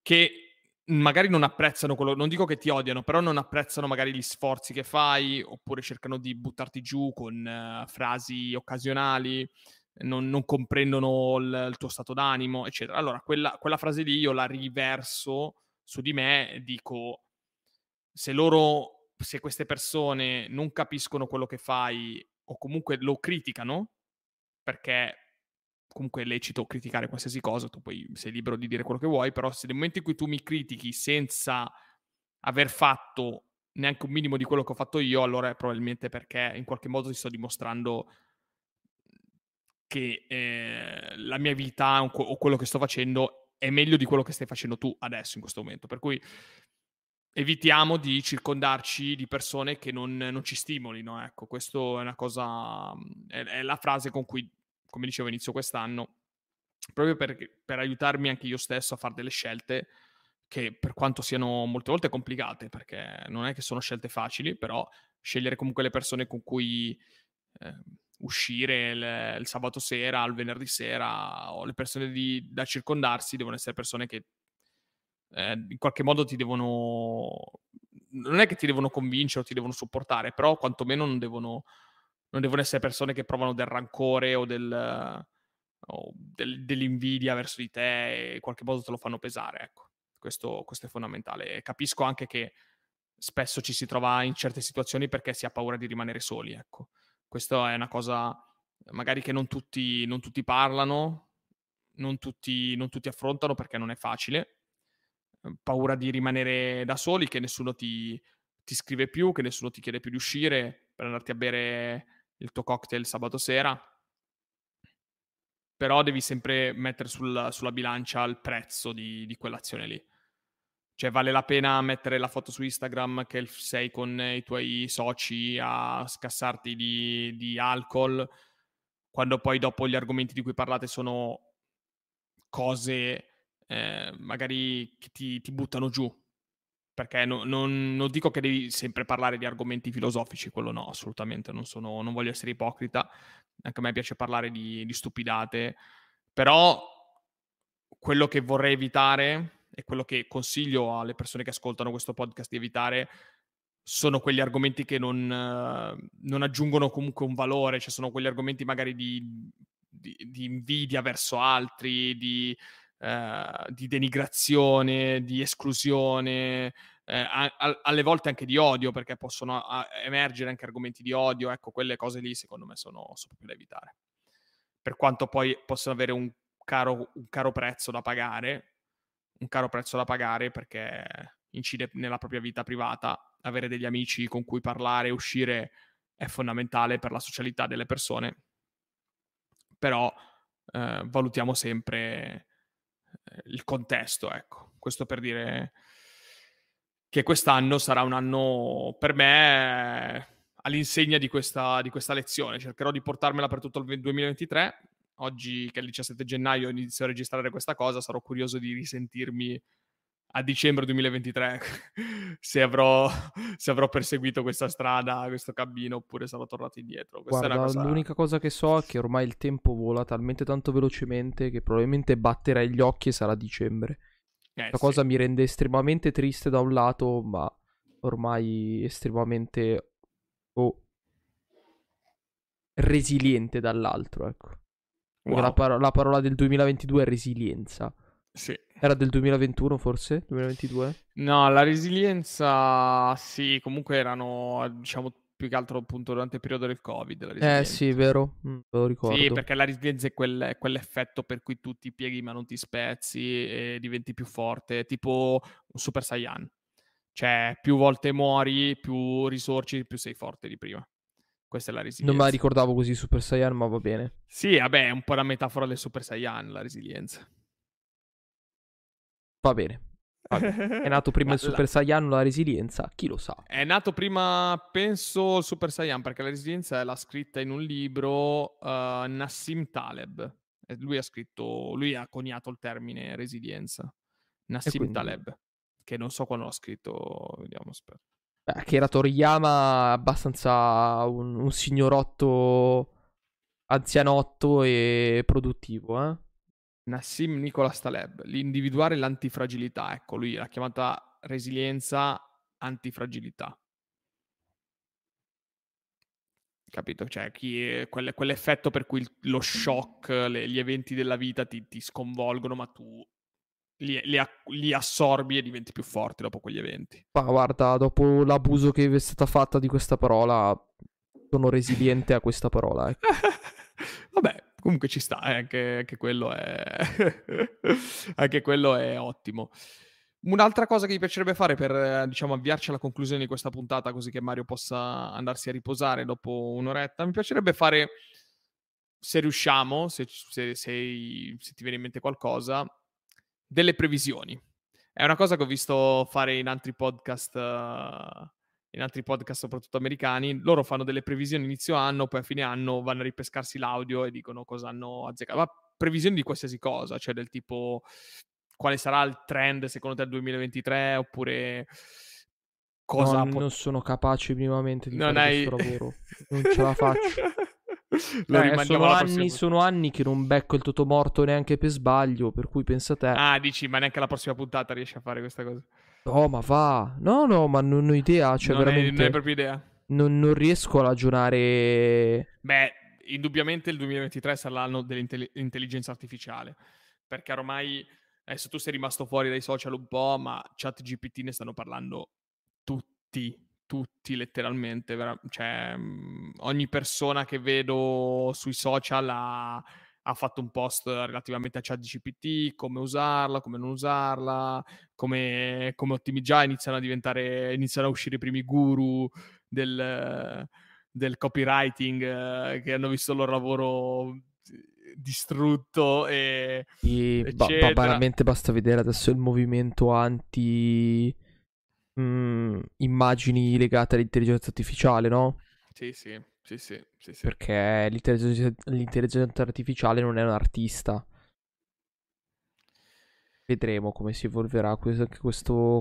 che magari non apprezzano quello, non dico che ti odiano, però non apprezzano magari gli sforzi che fai, oppure cercano di buttarti giù con uh, frasi occasionali, non, non comprendono il, il, tuo stato d'animo, eccetera. Allora, quella, quella frase lì io la riverso su di me e dico, se loro, se queste persone non capiscono quello che fai o comunque lo criticano, perché comunque è lecito criticare qualsiasi cosa, tu poi sei libero di dire quello che vuoi, però se nel momento in cui tu mi critichi senza aver fatto neanche un minimo di quello che ho fatto io, allora è probabilmente perché in qualche modo ti sto dimostrando che eh, la mia vita o quello che sto facendo è meglio di quello che stai facendo tu adesso in questo momento. Per cui evitiamo di circondarci di persone che non, non ci stimolino. Ecco, questa è una cosa, è, è la frase con cui come dicevo inizio quest'anno, proprio per, per aiutarmi anche io stesso a fare delle scelte che per quanto siano molte volte complicate, perché non è che sono scelte facili, però scegliere comunque le persone con cui eh, uscire il, il, sabato sera, il venerdì sera, o le persone di, da circondarsi devono essere persone che eh, in qualche modo ti devono... Non è che ti devono convincere o ti devono supportare, però quantomeno non devono non devono essere persone che provano del rancore o, del, o del, dell'invidia verso di te e in qualche modo te lo fanno pesare. Ecco, questo, questo è fondamentale. E capisco anche che spesso ci si trova in certe situazioni perché si ha paura di rimanere soli. Ecco, questa è una cosa magari che non tutti, non tutti parlano, non tutti, non tutti affrontano perché non è facile. Paura di rimanere da soli, che nessuno ti, ti scrive più, che nessuno ti chiede più di uscire per andarti a bere il tuo cocktail sabato sera, però devi sempre mettere sul, sulla bilancia il prezzo di, di, quell'azione lì. Cioè vale la pena mettere la foto su Instagram che sei con i tuoi soci a scassarti di, di alcol, quando poi dopo gli argomenti di cui parlate sono cose eh, magari che ti, ti buttano giù, perché no, non, non, dico che devi sempre parlare di argomenti filosofici, quello no, assolutamente, non, sono, non voglio essere ipocrita, anche a me piace parlare di, di, stupidate, però quello che vorrei evitare e quello che consiglio alle persone che ascoltano questo podcast di evitare sono quegli argomenti che non, non aggiungono comunque un valore, cioè sono quegli argomenti magari di, di, di invidia verso altri, di eh, di denigrazione, di esclusione, eh, a, a, alle volte anche di odio, perché possono a, emergere anche argomenti di odio, ecco, quelle cose lì secondo me sono, sono proprio da evitare. Per quanto poi possano avere un caro, un caro prezzo da pagare, un caro prezzo da pagare perché incide nella propria vita privata, avere degli amici con cui parlare, uscire è fondamentale per la socialità delle persone, però eh, valutiamo sempre il contesto, ecco. Questo per dire che quest'anno sarà un anno per me all'insegna di questa, di questa lezione. Cercherò di portarmela per tutto il 2023. Oggi, che è il 17 gennaio, inizio a registrare questa cosa, sarò curioso di risentirmi a dicembre 2023 [laughs] se avrò, [laughs] se avrò perseguito questa strada, questo cammino, oppure sarò tornato indietro. Questa Guarda, cosa... l'unica cosa che so è che ormai il tempo vola talmente tanto velocemente che probabilmente batterai gli occhi e sarà dicembre. Eh, La sì. cosa mi rende estremamente triste da un lato, ma ormai estremamente oh, resiliente dall'altro, ecco. Wow. La, paro- la parola del 2022 è resilienza. Sì. Era del 2021 forse? 2022? No, la resilienza sì, comunque erano diciamo più che altro appunto durante il periodo del Covid. eh sì, vero, mm, lo ricordo. Sì, perché la resilienza è quel, quell'effetto per cui tu ti pieghi ma non ti spezzi e diventi più forte, tipo un Super Saiyan. Cioè, più volte muori, più risorgi, più sei forte di prima. Questa è la resilienza. Non me la ricordavo così Super Saiyan, ma va bene. Sì, vabbè, è un po' la metafora del Super Saiyan, la resilienza. Va bene. È [laughs] nato prima il Super Saiyan la resilienza? Chi lo sa? È nato prima, penso, il Super Saiyan, perché la resilienza l'ha scritta in un libro uh, Nassim Taleb. E lui ha scritto, lui ha coniato il termine resilienza. Nassim quindi... Taleb, che non so quando l'ha scritto, vediamo, aspetta. Beh, che era Toriyama abbastanza un, un signorotto anzianotto e produttivo, eh? Nassim Nicolas Taleb, l'individuare l'antifragilità, ecco, lui l'ha chiamata resilienza antifragilità. Capito? Cioè, è, quelle, quell'effetto per cui lo shock, le, gli eventi della vita ti, ti sconvolgono, ma tu li, li, li, assorbi e diventi più forte dopo quegli eventi. Ma guarda, dopo l'abuso che è stata fatta di questa parola, sono resiliente a questa parola. Ecco. [laughs] Vabbè, comunque ci sta, eh, anche, anche, quello è... [laughs] anche quello è ottimo. Un'altra cosa che mi piacerebbe fare per, diciamo, avviarci alla conclusione di questa puntata, così che Mario possa andarsi a riposare dopo un'oretta, mi piacerebbe fare, se riusciamo, se, se, se, se ti viene in mente qualcosa, delle previsioni. È una cosa che ho visto fare in altri podcast uh, in altri podcast, soprattutto americani, loro fanno delle previsioni inizio anno, poi a fine anno vanno a ripescarsi l'audio e dicono cosa hanno azzeccato. Ma previsioni di qualsiasi cosa, cioè del tipo quale sarà il trend secondo te del 2023 oppure cosa... No, pot- non sono capace minimamente di non fare hai... questo lavoro, non ce la faccio. [laughs] eh, sono, anni, sono, anni, che non becco il totomorto neanche per sbaglio, per cui pensa te. Ah, dici, ma neanche la prossima puntata riesci a fare questa cosa. No, ma va. No, no, ma non ho idea. Cioè, non, veramente... hai, non hai proprio idea. Non, non, riesco a ragionare. Beh, indubbiamente il 2023 sarà l'anno dell'intelligenza artificiale. Perché ormai. Adesso tu sei rimasto fuori dai social un po', ma ChatGPT ne stanno parlando tutti, tutti letteralmente. Vera- cioè, ogni persona che vedo sui social ha ha fatto un post relativamente a ChatGPT, come usarla, come non usarla, come, come ottimizzare, iniziano a diventare, iniziano a uscire i primi guru del, del copywriting eh, che hanno visto il loro lavoro distrutto e, e ba- ba- banalmente basta vedere adesso il movimento anti mh, mm, immagini legate all'intelligenza artificiale, no? Sì, sì. Sì, sì, sì, sì. Perché l'intelligenza, l'intelligenza artificiale non è un artista. Vedremo come si evolverà questo,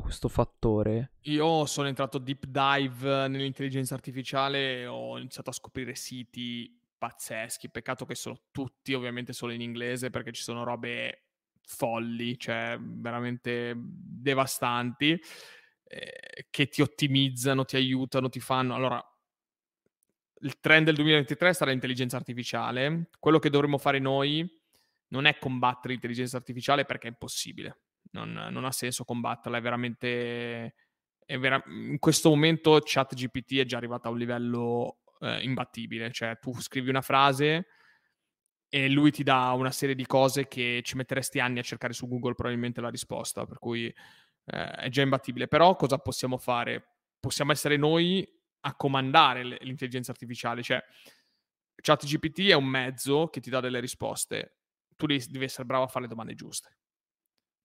questo, fattore. Io sono entrato deep dive nell'intelligenza artificiale ho iniziato a scoprire siti pazzeschi. Peccato che sono tutti ovviamente solo in inglese perché ci sono robe folli, cioè veramente devastanti, eh, che ti ottimizzano, ti aiutano, ti fanno... Allora, il trend del 2023 sarà l'intelligenza artificiale. Quello che dovremmo fare noi non è combattere l'intelligenza artificiale perché è impossibile. Non, non ha senso combatterla, è veramente... È vera... in questo momento ChatGPT è già arrivato a un livello eh, imbattibile, cioè tu scrivi una frase e lui ti dà una serie di cose che ci metteresti anni a cercare su Google probabilmente la risposta, per cui eh, è già imbattibile. Però cosa possiamo fare? Possiamo essere noi a comandare l'intelligenza artificiale, cioè ChatGPT è un mezzo che ti dà delle risposte, tu devi essere bravo a fare le domande giuste,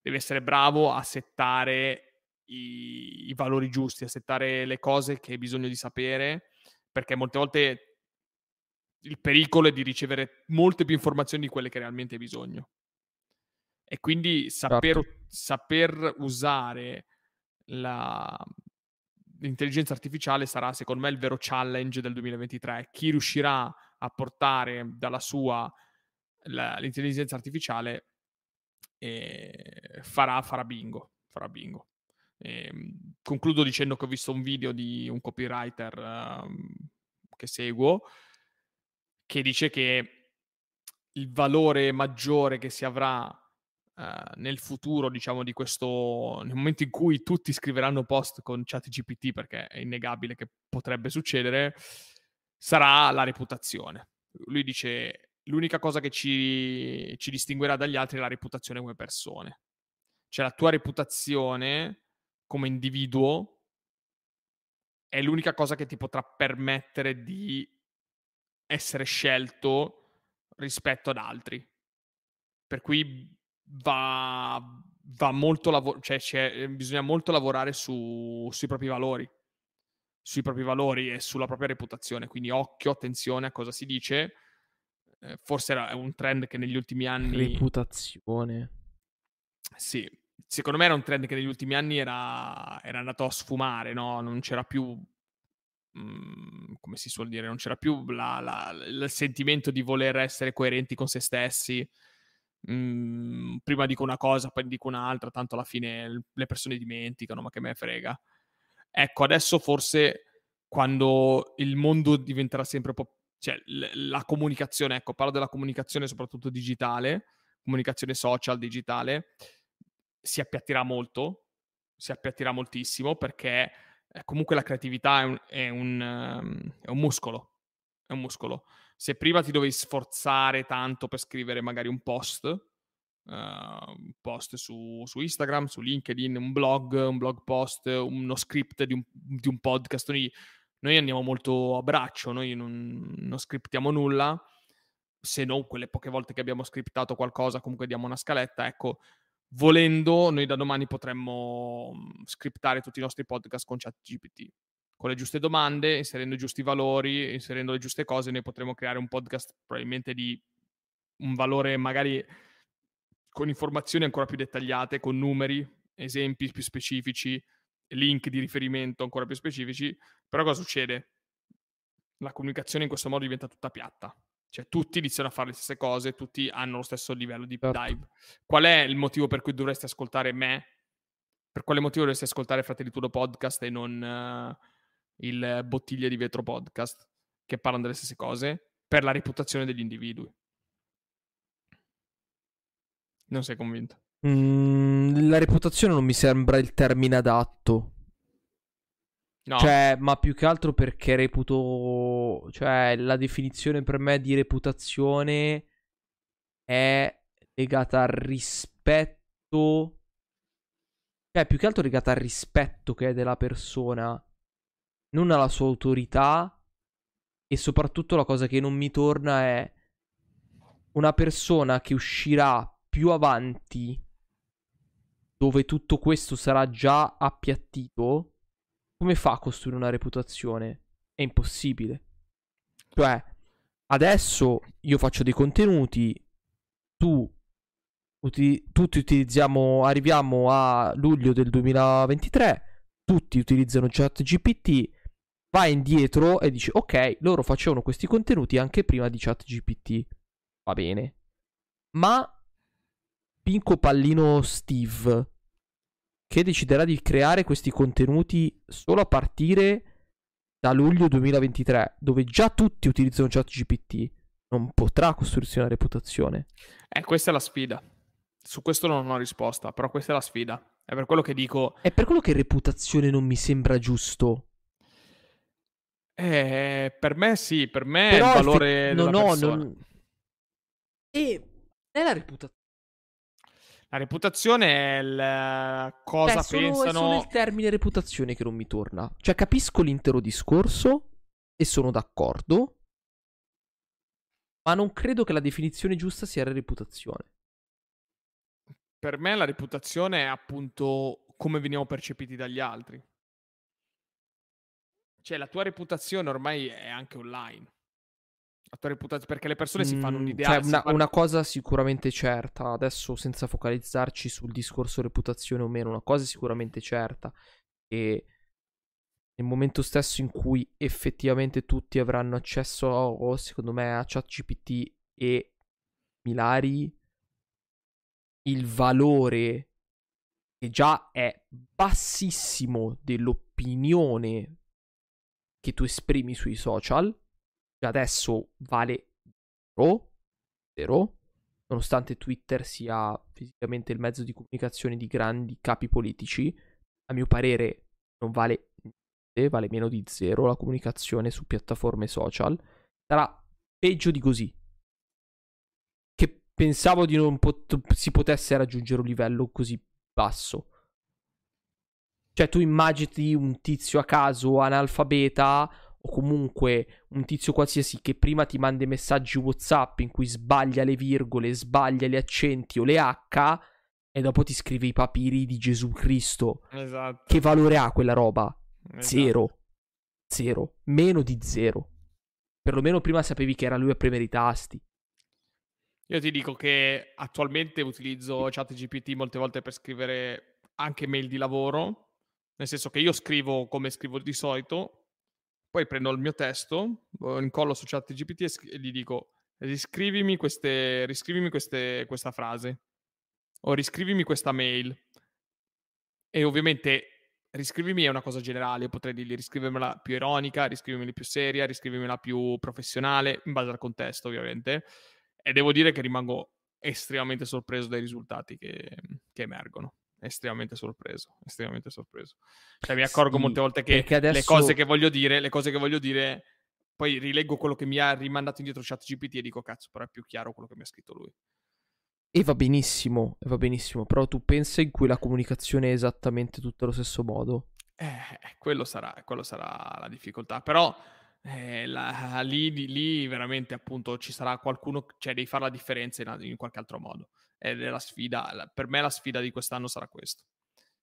devi essere bravo a settare i, i valori giusti, a settare le cose che hai bisogno di sapere, perché molte volte il pericolo è di ricevere molte più informazioni di quelle che realmente hai bisogno. E quindi saper, certo. saper usare la, l'intelligenza artificiale sarà, secondo me, il vero challenge del 2023. Chi riuscirà a portare dalla sua la, l'intelligenza artificiale eh, farà, farà bingo. Farà bingo. E, ehm, concludo dicendo che ho visto un video di un copywriter uh, che seguo che dice che il valore maggiore che si avrà uh, nel futuro, diciamo, di questo, nel momento in cui tutti scriveranno post con chat GPT, perché è innegabile che potrebbe succedere, sarà la reputazione. Lui dice, l'unica cosa che ci, ci distinguerà dagli altri è la reputazione come persone. Cioè la tua reputazione come individuo è l'unica cosa che ti potrà permettere di essere scelto rispetto ad altri. Per cui va, va molto lav- cioè bisogna molto lavorare su, sui propri valori, sui propri valori e sulla propria reputazione. Quindi occhio, attenzione a cosa si dice. Eh, forse era un trend che negli ultimi anni... Reputazione. Sì, secondo me era un trend che negli ultimi anni era, era andato a sfumare, no? Non c'era più Mhmm, come si suol dire, non c'era più la, la, il sentimento di voler essere coerenti con se stessi. Mm, prima dico una cosa, poi dico un'altra, tanto alla fine le persone dimenticano, ma che me frega. Ecco, adesso forse quando il mondo diventerà sempre un po'... cioè la comunicazione, ecco, parlo della comunicazione soprattutto digitale, comunicazione social, digitale, si appiattirà molto, si appiattirà moltissimo perché eh, comunque la creatività è un, è, un, um, è un, muscolo. È un muscolo. Se prima ti dovevi sforzare tanto per scrivere magari un post, uh, un post su, su, Instagram, su LinkedIn, un blog, un blog post, uno script di un, di un podcast, noi, noi, andiamo molto a braccio, noi non, non scriptiamo nulla, se non quelle poche volte che abbiamo scriptato qualcosa, comunque diamo una scaletta, ecco, volendo, noi da domani potremmo mhmm, scriptare tutti i nostri podcast con ChatGPT. Con le giuste domande, inserendo i giusti valori, inserendo le giuste cose, noi potremo creare un podcast probabilmente di un valore magari con informazioni ancora più dettagliate, con numeri, esempi più specifici, link di riferimento ancora più specifici. Però cosa succede? La comunicazione in questo modo diventa tutta piatta. Cioè, tutti iniziano a fare le stesse cose, tutti hanno lo stesso livello di certo. dive. Qual è il motivo per cui dovresti ascoltare me? Per quale motivo dovresti ascoltare Fratelli Tudo Podcast e non uh, il Bottiglie di Vetro Podcast, che parlano delle stesse cose? Per la reputazione degli individui. Non sei convinto? Mm, la reputazione non mi sembra il termine adatto. No. Cioè, ma più che altro perché reputo. Cioè, la definizione per me di reputazione è legata al rispetto. Cioè, più che altro legata al rispetto che è della persona, non alla sua autorità. E soprattutto la cosa che non mi torna è una persona che uscirà più avanti, dove tutto questo sarà già appiattito come fa a costruire una reputazione? È impossibile. Cioè, adesso io faccio dei contenuti, tu, uti- tutti utilizziamo, arriviamo a luglio del 2023, tutti utilizzano ChatGPT, vai indietro e dici, ok, loro facevano questi contenuti anche prima di ChatGPT. Va bene. Ma Pinco Pallino Steve che deciderà di creare questi contenuti solo a partire da luglio 2023, dove già tutti utilizzano ChatGPT. non potrà costruirsi una reputazione. Eh, questa è la sfida. Su questo non ho risposta, però questa è la sfida. È per quello che dico. È per quello che reputazione non mi sembra giusto. Eh, per me sì, per me Però è il valore effe... non ho, non... E è la reputazione. La reputazione è la cosa Beh, sono, pensano... È solo il termine reputazione che non mi torna. Cioè capisco l'intero discorso e sono d'accordo, ma non credo che la definizione giusta sia la reputazione. Per me la reputazione è appunto come veniamo percepiti dagli altri. Cioè, la tua reputazione ormai è anche online. La tua reputazione, perché le persone mm, si fanno mm, un'idea. Cioè, una, fanno... una, cosa sicuramente certa, adesso senza focalizzarci sul discorso reputazione o meno, una cosa sicuramente certa. E nel momento stesso in cui effettivamente tutti avranno accesso, secondo me, a ChatGPT e Milari, il valore che già è bassissimo dell'opinione che tu esprimi sui social, che adesso vale zero, zero, nonostante Twitter sia fisicamente il mezzo di comunicazione di grandi capi politici, a mio parere non vale niente, vale meno di zero la comunicazione su piattaforme social, sarà peggio di così. Che pensavo di non pot- si potesse raggiungere un livello così basso. Cioè, tu immagini un tizio a caso analfabeta o comunque un tizio qualsiasi che prima ti manda messaggi WhatsApp in cui sbaglia le virgole, sbaglia gli accenti o le H e dopo ti scrive i papiri di Gesù Cristo. Esatto. Che valore ha quella roba? Esatto. Zero. Zero. Meno di zero. Perlomeno prima sapevi che era lui a premere i tasti. Io ti dico che attualmente utilizzo ChatGPT molte volte per scrivere anche mail di lavoro nel senso che io scrivo come scrivo di solito, poi prendo il mio testo, lo incollo su chat GPT e, sc- e gli dico riscrivimi, queste, riscrivimi queste, questa frase o riscrivimi questa mail. E ovviamente riscrivimi è una cosa generale, potrei dirgli riscrivimela più ironica, riscrivimela più seria, riscrivimela più professionale, in base al contesto ovviamente. E devo dire che rimango estremamente sorpreso dai risultati che, che emergono estremamente sorpreso, estremamente sorpreso. Cioè mi accorgo sì, molte volte che adesso... le cose che voglio dire, le cose che voglio dire, poi rileggo quello che mi ha rimandato indietro chat GPT e dico cazzo, però è più chiaro quello che mi ha scritto lui. E va benissimo, va benissimo, però tu pensa in cui la comunicazione è esattamente tutta allo stesso modo? Eh, eh quello sarà, quello sarà la difficoltà, però eh, la, lì, lì, veramente appunto ci sarà qualcuno, cioè devi fare la differenza in, in qualche altro modo ed è la sfida, per me la sfida di quest'anno sarà questo.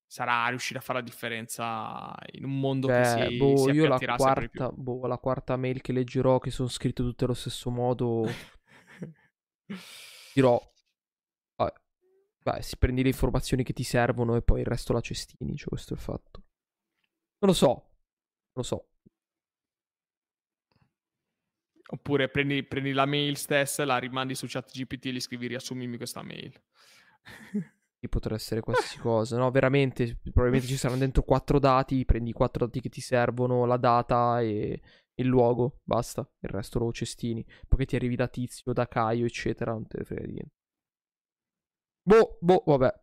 Sarà riuscire a fare la differenza in un mondo Beh, che si, boh, si io la quarta, boh, la quarta mail che leggerò che sono scritte tutte allo stesso modo [laughs] dirò Beh, si prendi le informazioni che ti servono e poi il resto la cestini, cioè questo è il fatto. Non lo so, non lo so. Oppure prendi, prendi, la mail stessa, la rimandi su chat GPT e gli scrivi riassumimi questa mail. Potrà essere qualsiasi cosa, no? Veramente, probabilmente ci saranno dentro quattro dati, prendi i quattro dati che ti servono, la data e il luogo, basta. Il resto lo cestini. Poi ti arrivi da Tizio, da Caio, eccetera, non te ne frega niente. Boh, boh, vabbè.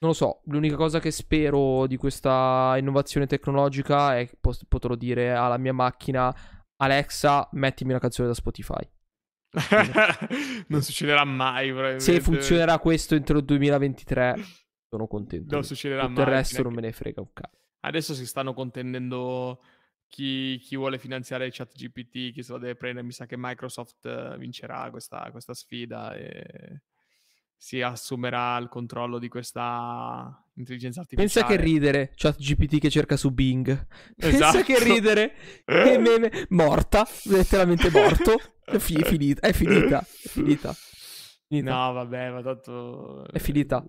Non lo so, l'unica cosa che spero di questa innovazione tecnologica è che potrò dire alla mia macchina Alexa, mettimi una canzone da Spotify. [laughs] non succederà mai. Se funzionerà questo entro il 2023, sono contento. Non succederà Tutto mai. il resto non me ne frega un cazzo. Adesso si stanno contendendo chi, chi vuole finanziare chat GPT, chi se lo deve prendere. Mi sa che Microsoft eh, vincerà questa, questa sfida e si assumerà il controllo di questa intelligenza artificiale. Pensa che ridere, chat GPT che cerca su Bing. [laughs] Esatto. Pensa che ridere, che [laughs] meme, morta, letteralmente morto, è, fi- è finita, è finita, è finita. finita. No, vabbè, ma tanto... È finita.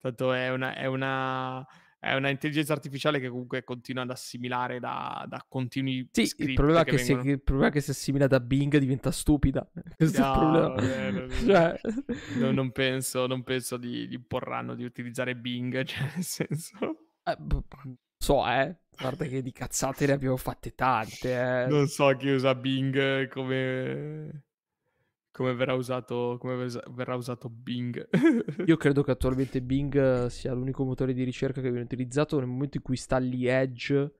Tanto è una... È una è una intelligenza artificiale che comunque continua ad assimilare da, da continui sì, il problema, che vengono... se, il problema, è che se assimila da Bing diventa stupida. [laughs] Questo no, è il problema. Vabbè, vabbè. Cioè... No, non penso, non penso di, di imporranno di utilizzare Bing, [laughs] cioè nel senso... Eh, so, eh. Guarda che di cazzate ne abbiamo fatte tante, eh. Non so chi usa Bing come come verrà usato, come verrà usato Bing. [laughs] Io credo che attualmente Bing sia l'unico motore di ricerca che viene utilizzato nel momento in cui installi Edge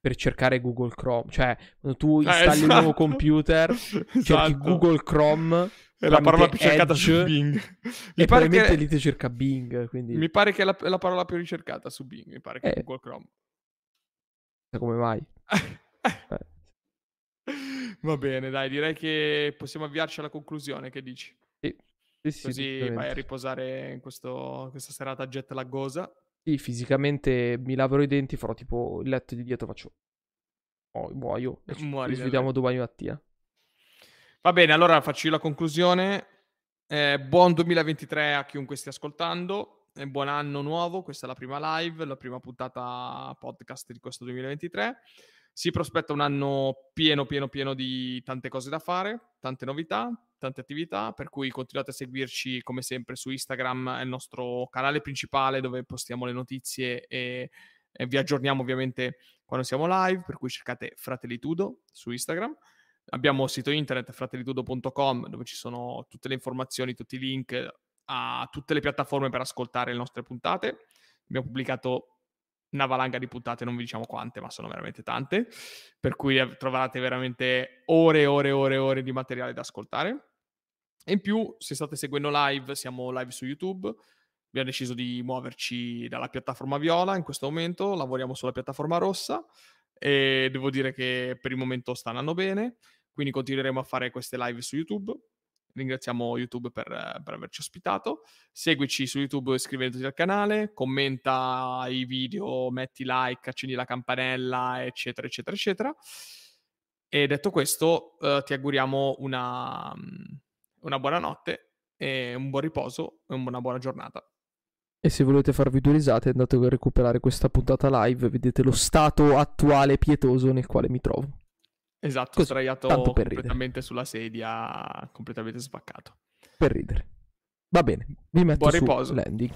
per cercare Google Chrome. Cioè, quando tu installi eh, esatto. un nuovo esatto. computer, [laughs] cerchi esatto. Google Chrome è la parola più cercata su Bing. Mi e pare che lì ti cerca Bing. Quindi... Mi pare che è la, la, parola più ricercata su Bing. Mi pare che eh. Google Chrome. Come mai? [laughs] eh. Va bene, dai, direi che possiamo avviarci alla conclusione. Che dici? Sì. sì, sì Così vai a riposare in questo, questa serata jet laggosa. Sì, fisicamente mi laverò i denti, farò tipo il letto di dietro, faccio... Oh, muoio. E ci, ci vediamo domani mattina. Va bene, allora faccio io la conclusione. Eh, buon 2023 a chiunque stia ascoltando. E buon anno nuovo. Questa è la prima live, la prima puntata podcast di questo 2023. Si prospetta un anno pieno, pieno, pieno di tante cose da fare, tante novità, tante attività, per cui continuate a seguirci come sempre su Instagram, è il nostro canale principale dove postiamo le notizie e, e vi aggiorniamo ovviamente quando siamo live, per cui cercate Fratellitudo su Instagram. Abbiamo il sito internet fratellitudo.com dove ci sono tutte le informazioni, tutti i link a tutte le piattaforme per ascoltare le nostre puntate. Abbiamo pubblicato una valanga di puntate, non vi diciamo quante, ma sono veramente tante, per cui troverete veramente ore e ore e ore ore di materiale da ascoltare. E in più, se state seguendo live, siamo live su YouTube. Abbiamo deciso di muoverci dalla piattaforma viola in questo momento, lavoriamo sulla piattaforma rossa e devo dire che per il momento sta andando bene. Quindi continueremo a fare queste live su YouTube. Ringraziamo YouTube per, per averci ospitato. Seguici su YouTube iscrivendoti al canale, commenta i video, metti like, accendi la campanella, eccetera, eccetera, eccetera. E detto questo, eh, ti auguriamo una, una buona notte, un buon riposo e una buona giornata. E se volete farvi due risate andate a recuperare questa puntata live, vedete lo stato attuale pietoso nel quale mi trovo. Esatto, Così, sdraiato completamente ridere. sulla sedia, completamente spaccato. Per ridere. Va bene, vi metto Buon riposo. landing.